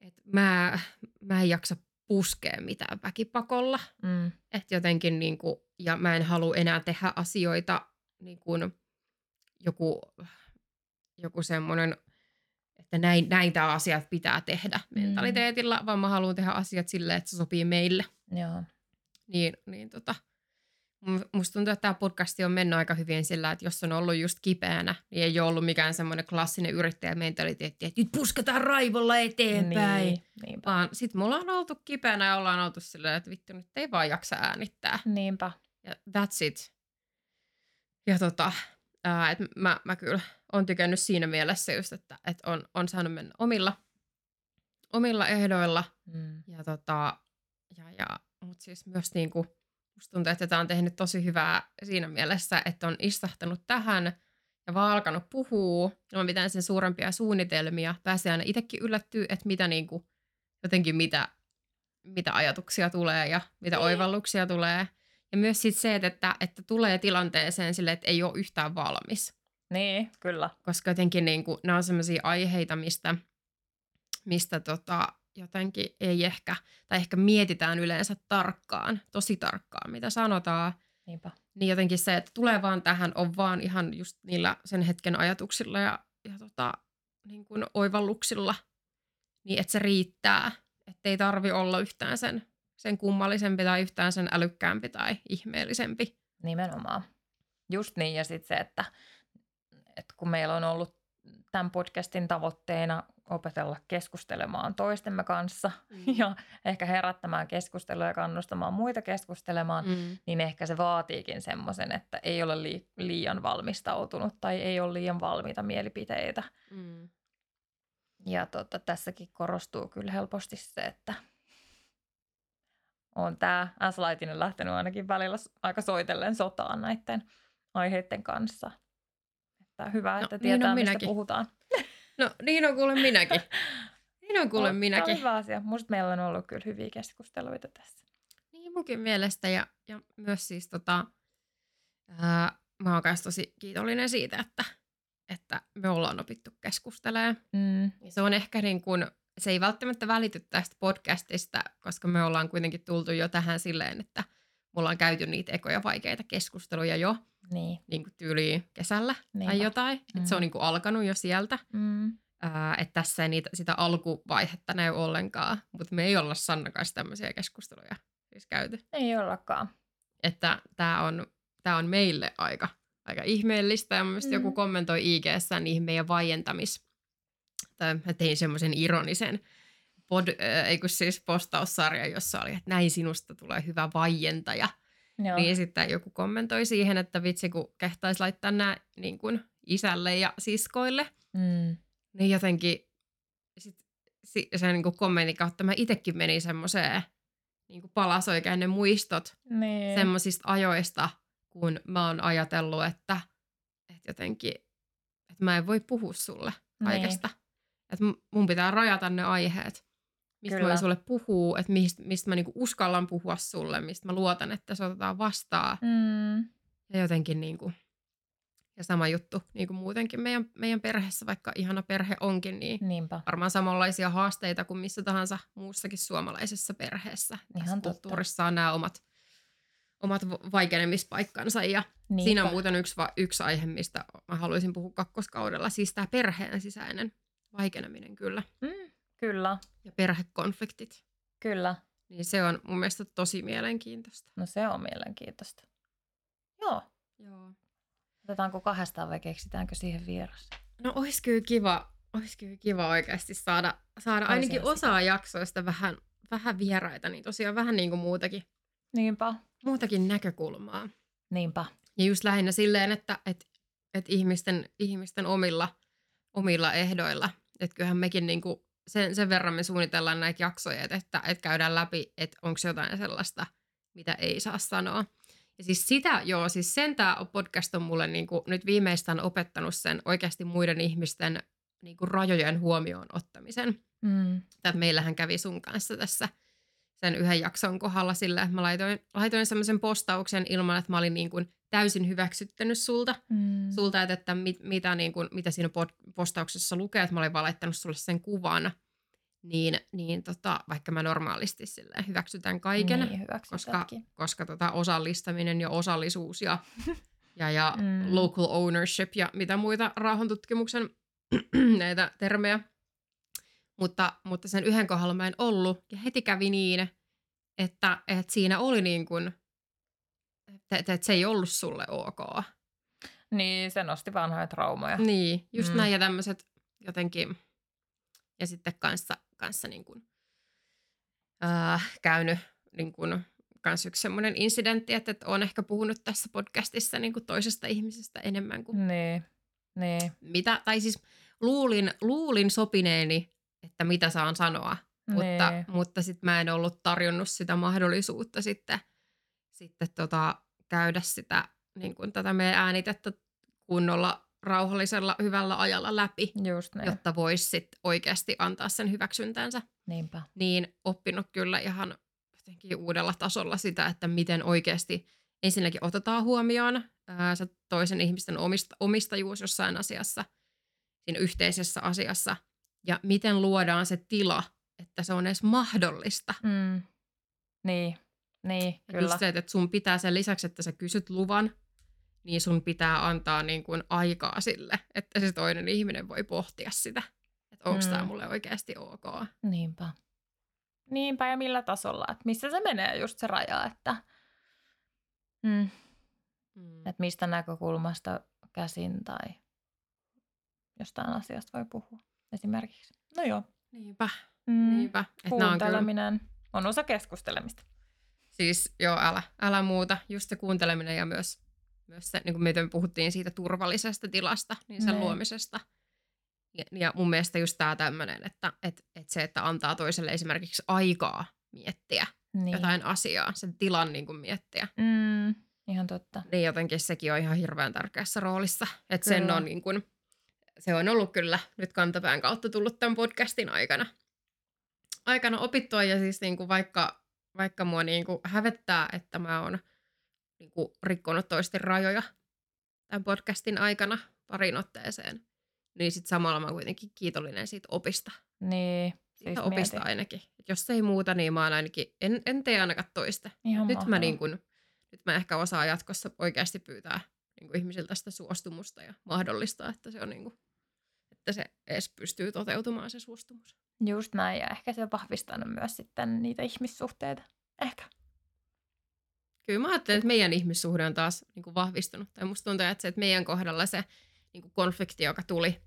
että mä, mä en jaksa puskea mitään väkipakolla. Mm. Että jotenkin niin kuin, ja mä en halua enää tehdä asioita niin kuin joku, joku semmoinen, että näin, näin tämä asiat pitää tehdä Mm. mentaliteetilla, vaan mä haluan tehdä asiat silleen, että se sopii meille. Joo. Niin, niin tota, musta tuntuu, että tämä podcasti on mennyt aika hyvin sillä, että jos on ollut just kipeänä, niin ei ole ollut mikään semmoinen klassinen yrittäjämentaliteetti, että nyt pusketaan raivolla eteenpäin. Niin, niinpä. Vaan sit mulla on oltu kipeänä ja ollaan oltu silleen, että vittu nyt ei vaan jaksa äänittää. Niinpä. Ja that's it. Ja tota, ää, et mä, mä kyllä on tykännyt siinä mielessä just, että et on, on saanut mennä omilla, omilla ehdoilla. Mm. Ja tota, ja, ja, mutta siis myös niinku, musta tuntuu, että tämä on tehnyt tosi hyvää siinä mielessä, että on istahtanut tähän ja vaan alkanut puhua ilman mitään sen suurempia suunnitelmia. Pääsee aina itsekin yllättyä, että mitä niinku, jotenkin mitä, mitä ajatuksia tulee ja mitä Niin. oivalluksia tulee. Ja myös sit se, että, että tulee tilanteeseen sille, että ei ole yhtään valmis. Niin, kyllä. Koska jotenkin niin kuin, nämä on sellaisia aiheita, mistä mistä tota, jotenkin ei ehkä, tai ehkä mietitään yleensä tarkkaan, tosi tarkkaan, mitä sanotaan. Niinpä. Niin jotenkin se, että tulee vaan tähän, on vaan ihan just niillä sen hetken ajatuksilla ja, ja tota, niin kuin oivalluksilla, niin että se riittää. Että ei tarvi olla yhtään sen, sen kummallisempi tai yhtään sen älykkäämpi tai ihmeellisempi. Nimenomaan. Just niin, ja sitten se, että, että kun meillä on ollut tämän podcastin tavoitteena opetella keskustelemaan toistemme kanssa mm. ja ehkä herättämään keskustelua ja kannustamaan muita keskustelemaan, Mm. niin ehkä se vaatiikin semmoisen, että ei ole lii- liian valmistautunut tai ei ole liian valmiita mielipiteitä. Mm. Ja tota, tässäkin korostuu kyllä helposti se, että on tämä S-Laitinen lähtenyt ainakin välillä s- aika soitellen sotaan näiden aiheiden kanssa. Että hyvä, No, että niin tietää, mistä minäkin. puhutaan. No niin on kuule minäkin. Niin on kuule On- minäkin. Hyvä asia. Musta meillä on ollut kyllä hyviä keskusteluita tässä. Niin munkin mielestä ja, ja myös siis tota, ää, mä oon tosi kiitollinen siitä, että, että me ollaan opittu keskustelemaan. Mm. Ja se on ehkä niin kuin, se ei välttämättä välity tästä podcastista, koska me ollaan kuitenkin tultu jo tähän silleen, että me ollaan käyty niitä ekoja vaikeita keskusteluja jo Niin. niin kuin tyyliin kesällä Niinpä. tai jotain. Mm. Että se on Mm. niin kuin alkanut jo sieltä. Mm. Ää, että tässä ei niitä, sitä alkuvaihetta näy ollenkaan. Mutta me ei olla Sanna kanssa tämmöisiä keskusteluja siis käyty. Ei ollakaan. Että tämä on, tää on meille aika, aika ihmeellistä. Ja Mm. joku kommentoi ig niihin meidän vaientamis... Tai mä tein semmoisen ironisen pod, äh, ei kun siis postaussarja, jossa oli, että näin sinusta tulee hyvä vaientaja. Joo. Niin sitten joku kommentoi siihen, että vitsi kun kehtaisi laittaa nämä niin kuin isälle ja siskoille. Mm. Niin jotenkin sit, si, sen niin kuin kommentin kautta mä itsekin menin semmoiseen niin kuin palas oikein ne muistot Niin. semmoisista ajoista, kun mä oon ajatellut, että, että jotenkin, että mä en voi puhua sulle kaikesta. Että m- mun pitää rajata ne aiheet, mistä mä Kyllä. voin sulle puhua, että mistä, mistä mä niinku uskallan puhua sulle, mistä mä luotan, että se otetaan vastaan. Mm. Ja jotenkin niinku, ja sama juttu niin kuin muutenkin meidän, meidän perheessä, vaikka ihana perhe onkin, niin Niinpä. varmaan samanlaisia haasteita kuin missä tahansa muussakin suomalaisessa perheessä. Tässä Ihan totta. kulttuurissa on nämä omat, omat va- vaikenemispaikkansa ja Niinpä. siinä on muuten yksi, yksi aihe, mistä mä haluaisin puhua kakkoskaudella, siis tämä perheen sisäinen vaikeneminen kyllä Mm. Kyllä, ja perhekonfliktit. kyllä. Niin se on mun mielestä tosi mielenkiintoista. No se on mielenkiintoista. Joo. Joo. Otetaanko kahdestaan vai keksitäänkö siihen vieras? No ois kyllä kiva, ois kyllä kiva oikeasti saada, saada ainakin osaa jaksoista vähän, vähän vieraita, niin tosiaan vähän niin kuin muutakin, Niinpä. muutakin näkökulmaa. Niinpä. Ja just lähinnä silleen, että et, et ihmisten, ihmisten omilla, omilla ehdoilla. Että kyllähän mekin niinku sen, sen verran me suunnitellaan näitä jaksoja, että, että, käydään läpi, että onko jotain sellaista, mitä ei saa sanoa. Ja siis sitä, joo, siis sen tämä podcast on mulle niinku nyt viimeistään opettanut sen oikeasti muiden ihmisten niinku rajojen huomioon ottamisen. Mm. Että meillähän kävi sun kanssa tässä sen yhden jakson kohdalla sillä, että mä laitoin, laitoin semmoisen postauksen ilman, että mä olin niin kuin täysin hyväksyttänyt sulta, Mm. sulta että, että mit, mitä, niin kuin, mitä siinä postauksessa lukee, että mä olin vaan laittanut sulle sen kuvan, niin, niin tota, vaikka mä normaalisti silleen hyväksytän kaiken, Niin, koska, koska tota osallistaminen ja osallisuus ja, ja, ja mm. local ownership ja mitä muita rauhantutkimuksen näitä termejä. Mutta, mutta sen yhden kohdalla mä en ollut ja heti kävi niin, että, että siinä oli niin kuin, että, että se ei ollut sulle ok. Niin, se nosti vanhoja traumoja. Niin, just Mm. näin ja tämmöiset jotenkin, ja sitten kanssa, kanssa niin kuin, äh, käynyt niin kuin, kans yksi semmoinen incidentti, että, että olen ehkä puhunut tässä podcastissa niin kuin toisesta ihmisestä enemmän kuin Niin, niin, mitä, tai siis luulin, luulin sopineeni, että mitä saan sanoa, mutta, niin. mutta sitten mä en ollut tarjonnut sitä mahdollisuutta sitten, sitten tota, käydä sitä, niin kuin tätä meidän äänitettä kunnolla rauhallisella, hyvällä ajalla läpi, Just niin, jotta voisi sitten oikeasti antaa sen hyväksyntänsä. niinpä. Niin oppinut kyllä ihan jotenkin uudella tasolla sitä, että miten oikeasti ensinnäkin otetaan huomioon ää, se toisen ihmisten omista, omistajuus jossain asiassa, siinä yhteisessä asiassa. ja miten luodaan se tila, että se on edes mahdollista. Mm. Niin, niin, Et kyllä. Se, että sun pitää sen lisäksi, että sä kysyt luvan, niin sun pitää antaa niin kuin aikaa sille, että se toinen ihminen voi pohtia sitä, että onko mm. tämä mulle oikeasti ok. Niinpä. Niinpä ja millä tasolla, että missä se menee just se raja, että, mm, Mm. että mistä näkökulmasta käsin tai jostain asiasta voi puhua esimerkiksi. No joo. Niinpä, Mm, niinpä. Et nää on kyllä, Kuunteleminen on osa keskustelemista. Siis joo, älä, älä muuta. Just se kuunteleminen ja myös, myös se, niin kuin miten me puhuttiin siitä turvallisesta tilasta, niin sen Niin. luomisesta. Ja, ja mun mielestä just tämä tämmöinen, että et, et se, että antaa toiselle esimerkiksi aikaa miettiä Niin. jotain asiaa, sen tilan niin kuin miettiä. Mm, ihan totta. Niin jotenkin sekin on ihan hirveän tärkeässä roolissa. Että sen on niin kuin, se on ollut kyllä nyt kantapään kautta tullut tämän podcastin aikana, aikana opittua. Ja siis niin kuin vaikka, vaikka mua niin kuin hävettää, että mä oon niin kuin rikkonut toisten rajoja tämän podcastin aikana parin otteeseen, niin sitten samalla mä oon kuitenkin kiitollinen siitä opista. Niin. Siitä Siis opista mieti. ainakin. Et jos ei muuta, niin mä oon ainakin, en, en tee ainakaan toista. Ihan nyt mä, niin kun, nyt mä ehkä osaan jatkossa oikeasti pyytää niin ihmisiltä sitä suostumusta ja mahdollistaa, että se on niin kun, että se edes pystyy toteutumaan se suostumus. Just näin, ja ehkä se on vahvistanut myös sitten niitä ihmissuhteita. Ehkä. Kyllä mä ajattelen, että meidän ihmissuhde on taas niin kuin vahvistunut. Tai musta tuntuu, että, se, että meidän kohdalla se niin kuin konflikti, joka tuli,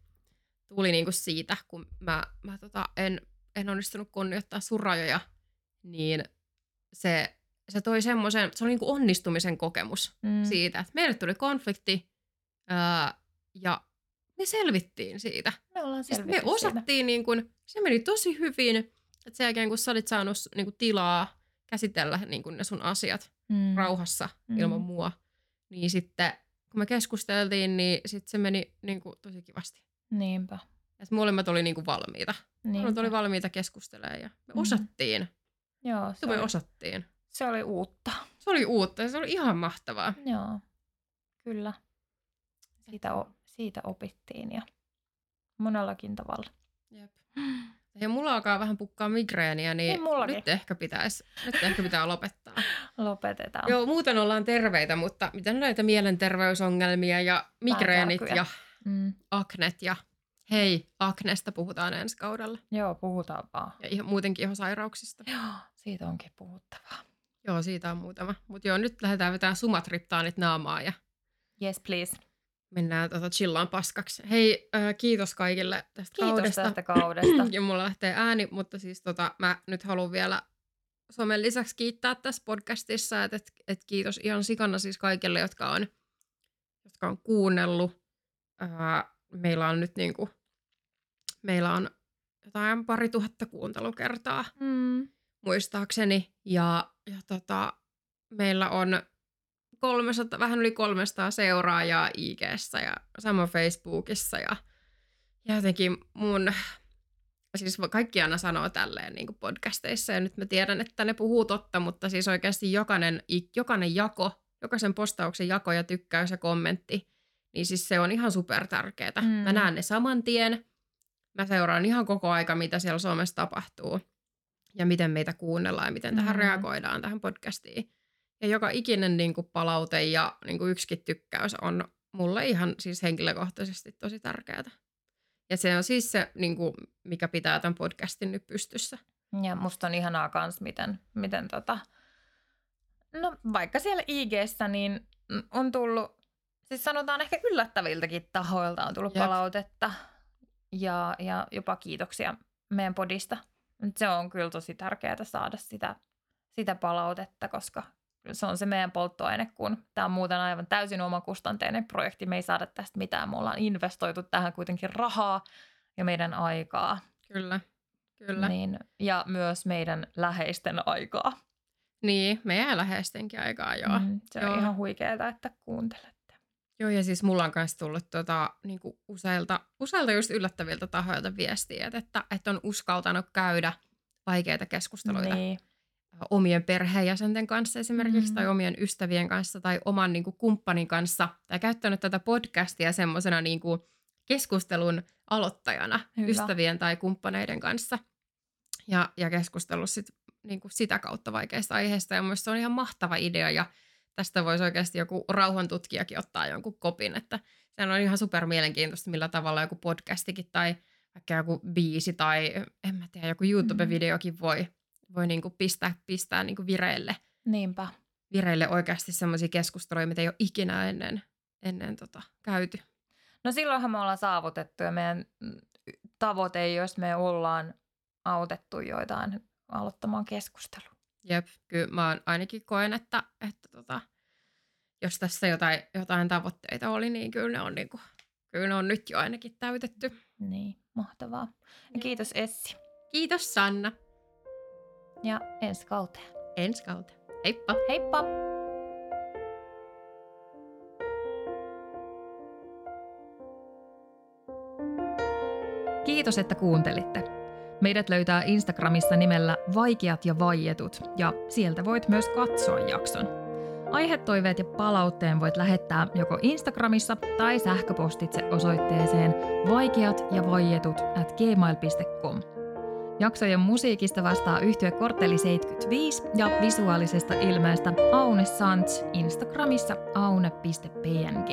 tuli niin kuin siitä, kun mä, mä tota, en, en onnistunut kunnioittaa sun rajoja, niin se, se toi semmoisen, se oli niin kuin onnistumisen kokemus Mm. siitä, että meille tuli konflikti ää, ja me selvittiin siitä. Me ollaan Siis selvitty me osattiin, niin kun, se meni tosi hyvin, että sen jälkeen kun sä olit saanut niin kun, tilaa käsitellä niin kun, ne sun asiat mm. rauhassa Mm. ilman mua, niin sitten kun me keskusteltiin, niin sitten se meni niin kun, tosi kivasti. Niinpä. Että molemmat oli niin kun, valmiita. Niinpä. Molemmat oli valmiita keskustelemaan ja me Mhm. osattiin. Joo, se me oli, osattiin. se oli uutta. Se oli uutta ja se oli ihan mahtavaa. Joo, kyllä. Siitä, o- siitä opittiin ja monellakin tavalla. Jep. Ja mulla alkaa vähän pukkaa migreeniä, niin Niin nyt ehkä, pitäisi, nyt ehkä pitää lopettaa. Lopetetaan. Joo, muuten ollaan terveitä, mutta miten näitä mielenterveysongelmia ja migreenit ja Mm. aknet ja hei, aknesta puhutaan ensi kaudella. Joo, puhutaan vaan. Ja ihan, muutenkin ihan sairauksista. Joo, siitä onkin puhuttavaa. Joo, siitä on muutama. Mutta joo, nyt lähdetään vetämään sumatriptaanit naamaa ja Yes, please. Mennään tota chillaan paskaksi. Hei, äh, kiitos kaikille tästä Kiitos kaudesta. tästä kaudesta. ja mulla lähtee ääni, mutta siis tota, mä nyt haluan vielä somen lisäksi kiittää tässä podcastissa, että et, et kiitos ihan sikana siis kaikille, jotka on, jotka on kuunnellut. Ää, meillä on nyt niinku, meillä on jotain pari tuhatta kuuntelukertaa mm. muistaakseni. Ja, ja tota, meillä on 300, vähän yli 300 seuraajaa IGssä ja sama Facebookissa. Ja, ja jotenkin mun, siis kaikki aina sanoo tälleen niin kuin podcasteissa ja nyt mä tiedän, että ne puhuu totta, mutta siis oikeasti jokainen, jokainen jako, jokaisen postauksen jako ja tykkäys ja kommentti, niin siis se on ihan super tärkeää. Mm. Mä näen ne saman tien, mä seuraan ihan koko aika, mitä siellä Suomessa tapahtuu ja miten meitä kuunnellaan ja miten tähän Mm. reagoidaan tähän podcastiin. Ja joka ikinen niin kuin palaute ja niin kuin yksikin tykkäys on mulle ihan siis henkilökohtaisesti tosi tärkeää. Ja se on siis se, niin kuin, mikä pitää tämän podcastin nyt pystyssä. Ja musta on ihanaa kans, miten, miten tota, no vaikka siellä IGssä niin on tullut, siis sanotaan ehkä yllättäviltäkin tahoilta on tullut Jep. palautetta ja, ja jopa kiitoksia meidän podista. Mut Se on kyllä tosi tärkeää saada sitä, sitä palautetta, koska se on se meidän polttoaine, kun tämä on muuten aivan täysin omakustanteinen projekti. Me ei saada tästä mitään. Me ollaan investoitu tähän kuitenkin rahaa ja meidän aikaa. Kyllä, kyllä. Niin, ja myös meidän läheisten aikaa. niin meidän läheistenkin aikaa, joo. Mm. Se on Joo. ihan huikeaa, että kuuntelette. Joo, ja siis mulla on myös tullut tota, niin kuin useilta, useilta just yllättäviltä tahoilta viestiä, että, että on uskaltanut käydä vaikeita keskusteluita Niin. Omien perheenjäsenten kanssa esimerkiksi, Mm. tai omien ystävien kanssa, tai oman niin kuin, kumppanin kanssa, tai käyttänyt tätä podcastia semmoisena niin kuin, keskustelun aloittajana Hyvä. ystävien tai kumppaneiden kanssa ja, ja keskustellut sit, niin kuin sitä kautta vaikeista aiheista. Ja mun se on ihan mahtava idea ja tästä voisi oikeasti joku rauhantutkijakin ottaa jonkun kopin, että se on ihan super mielenkiintoista, millä tavalla joku podcastikin tai vaikka joku biisi tai en mä tiedä, joku YouTube-videokin voi, voi niin kuin pistää, pistää niin kuin vireille, Niinpä. vireille oikeasti semmoisia keskusteluja, mitä ei ole ikinä ennen, ennen tota, käyty. No silloinhan me ollaan saavutettu ja meidän tavoite, jos me ollaan autettu joitain aloittamaan keskustelua. Jep, kyllä mä oon ainakin koen, että, että tota, jos tässä jotain, jotain tavoitteita oli, niin kyllä ne on, niinku, kyllä ne on nyt jo ainakin täytetty. Niin, mahtavaa. Ja kiitos Essi. Kiitos Sanna. Ja ensi kauteen. Ensi kautta. Heippa! Heippa! Kiitos, että kuuntelitte. Meidät löytää Instagramissa nimellä Vaikeat ja vaietut, ja sieltä voit myös katsoa jakson. Aihetoiveet ja palautteen voit lähettää joko Instagramissa tai sähköpostitse osoitteeseen vaikeat ja vaietut at gmail.com. Jaksojen musiikista vastaa yhtye Kortteli 75 ja visuaalisesta ilmeestä Aune Sants Instagramissa aune.png.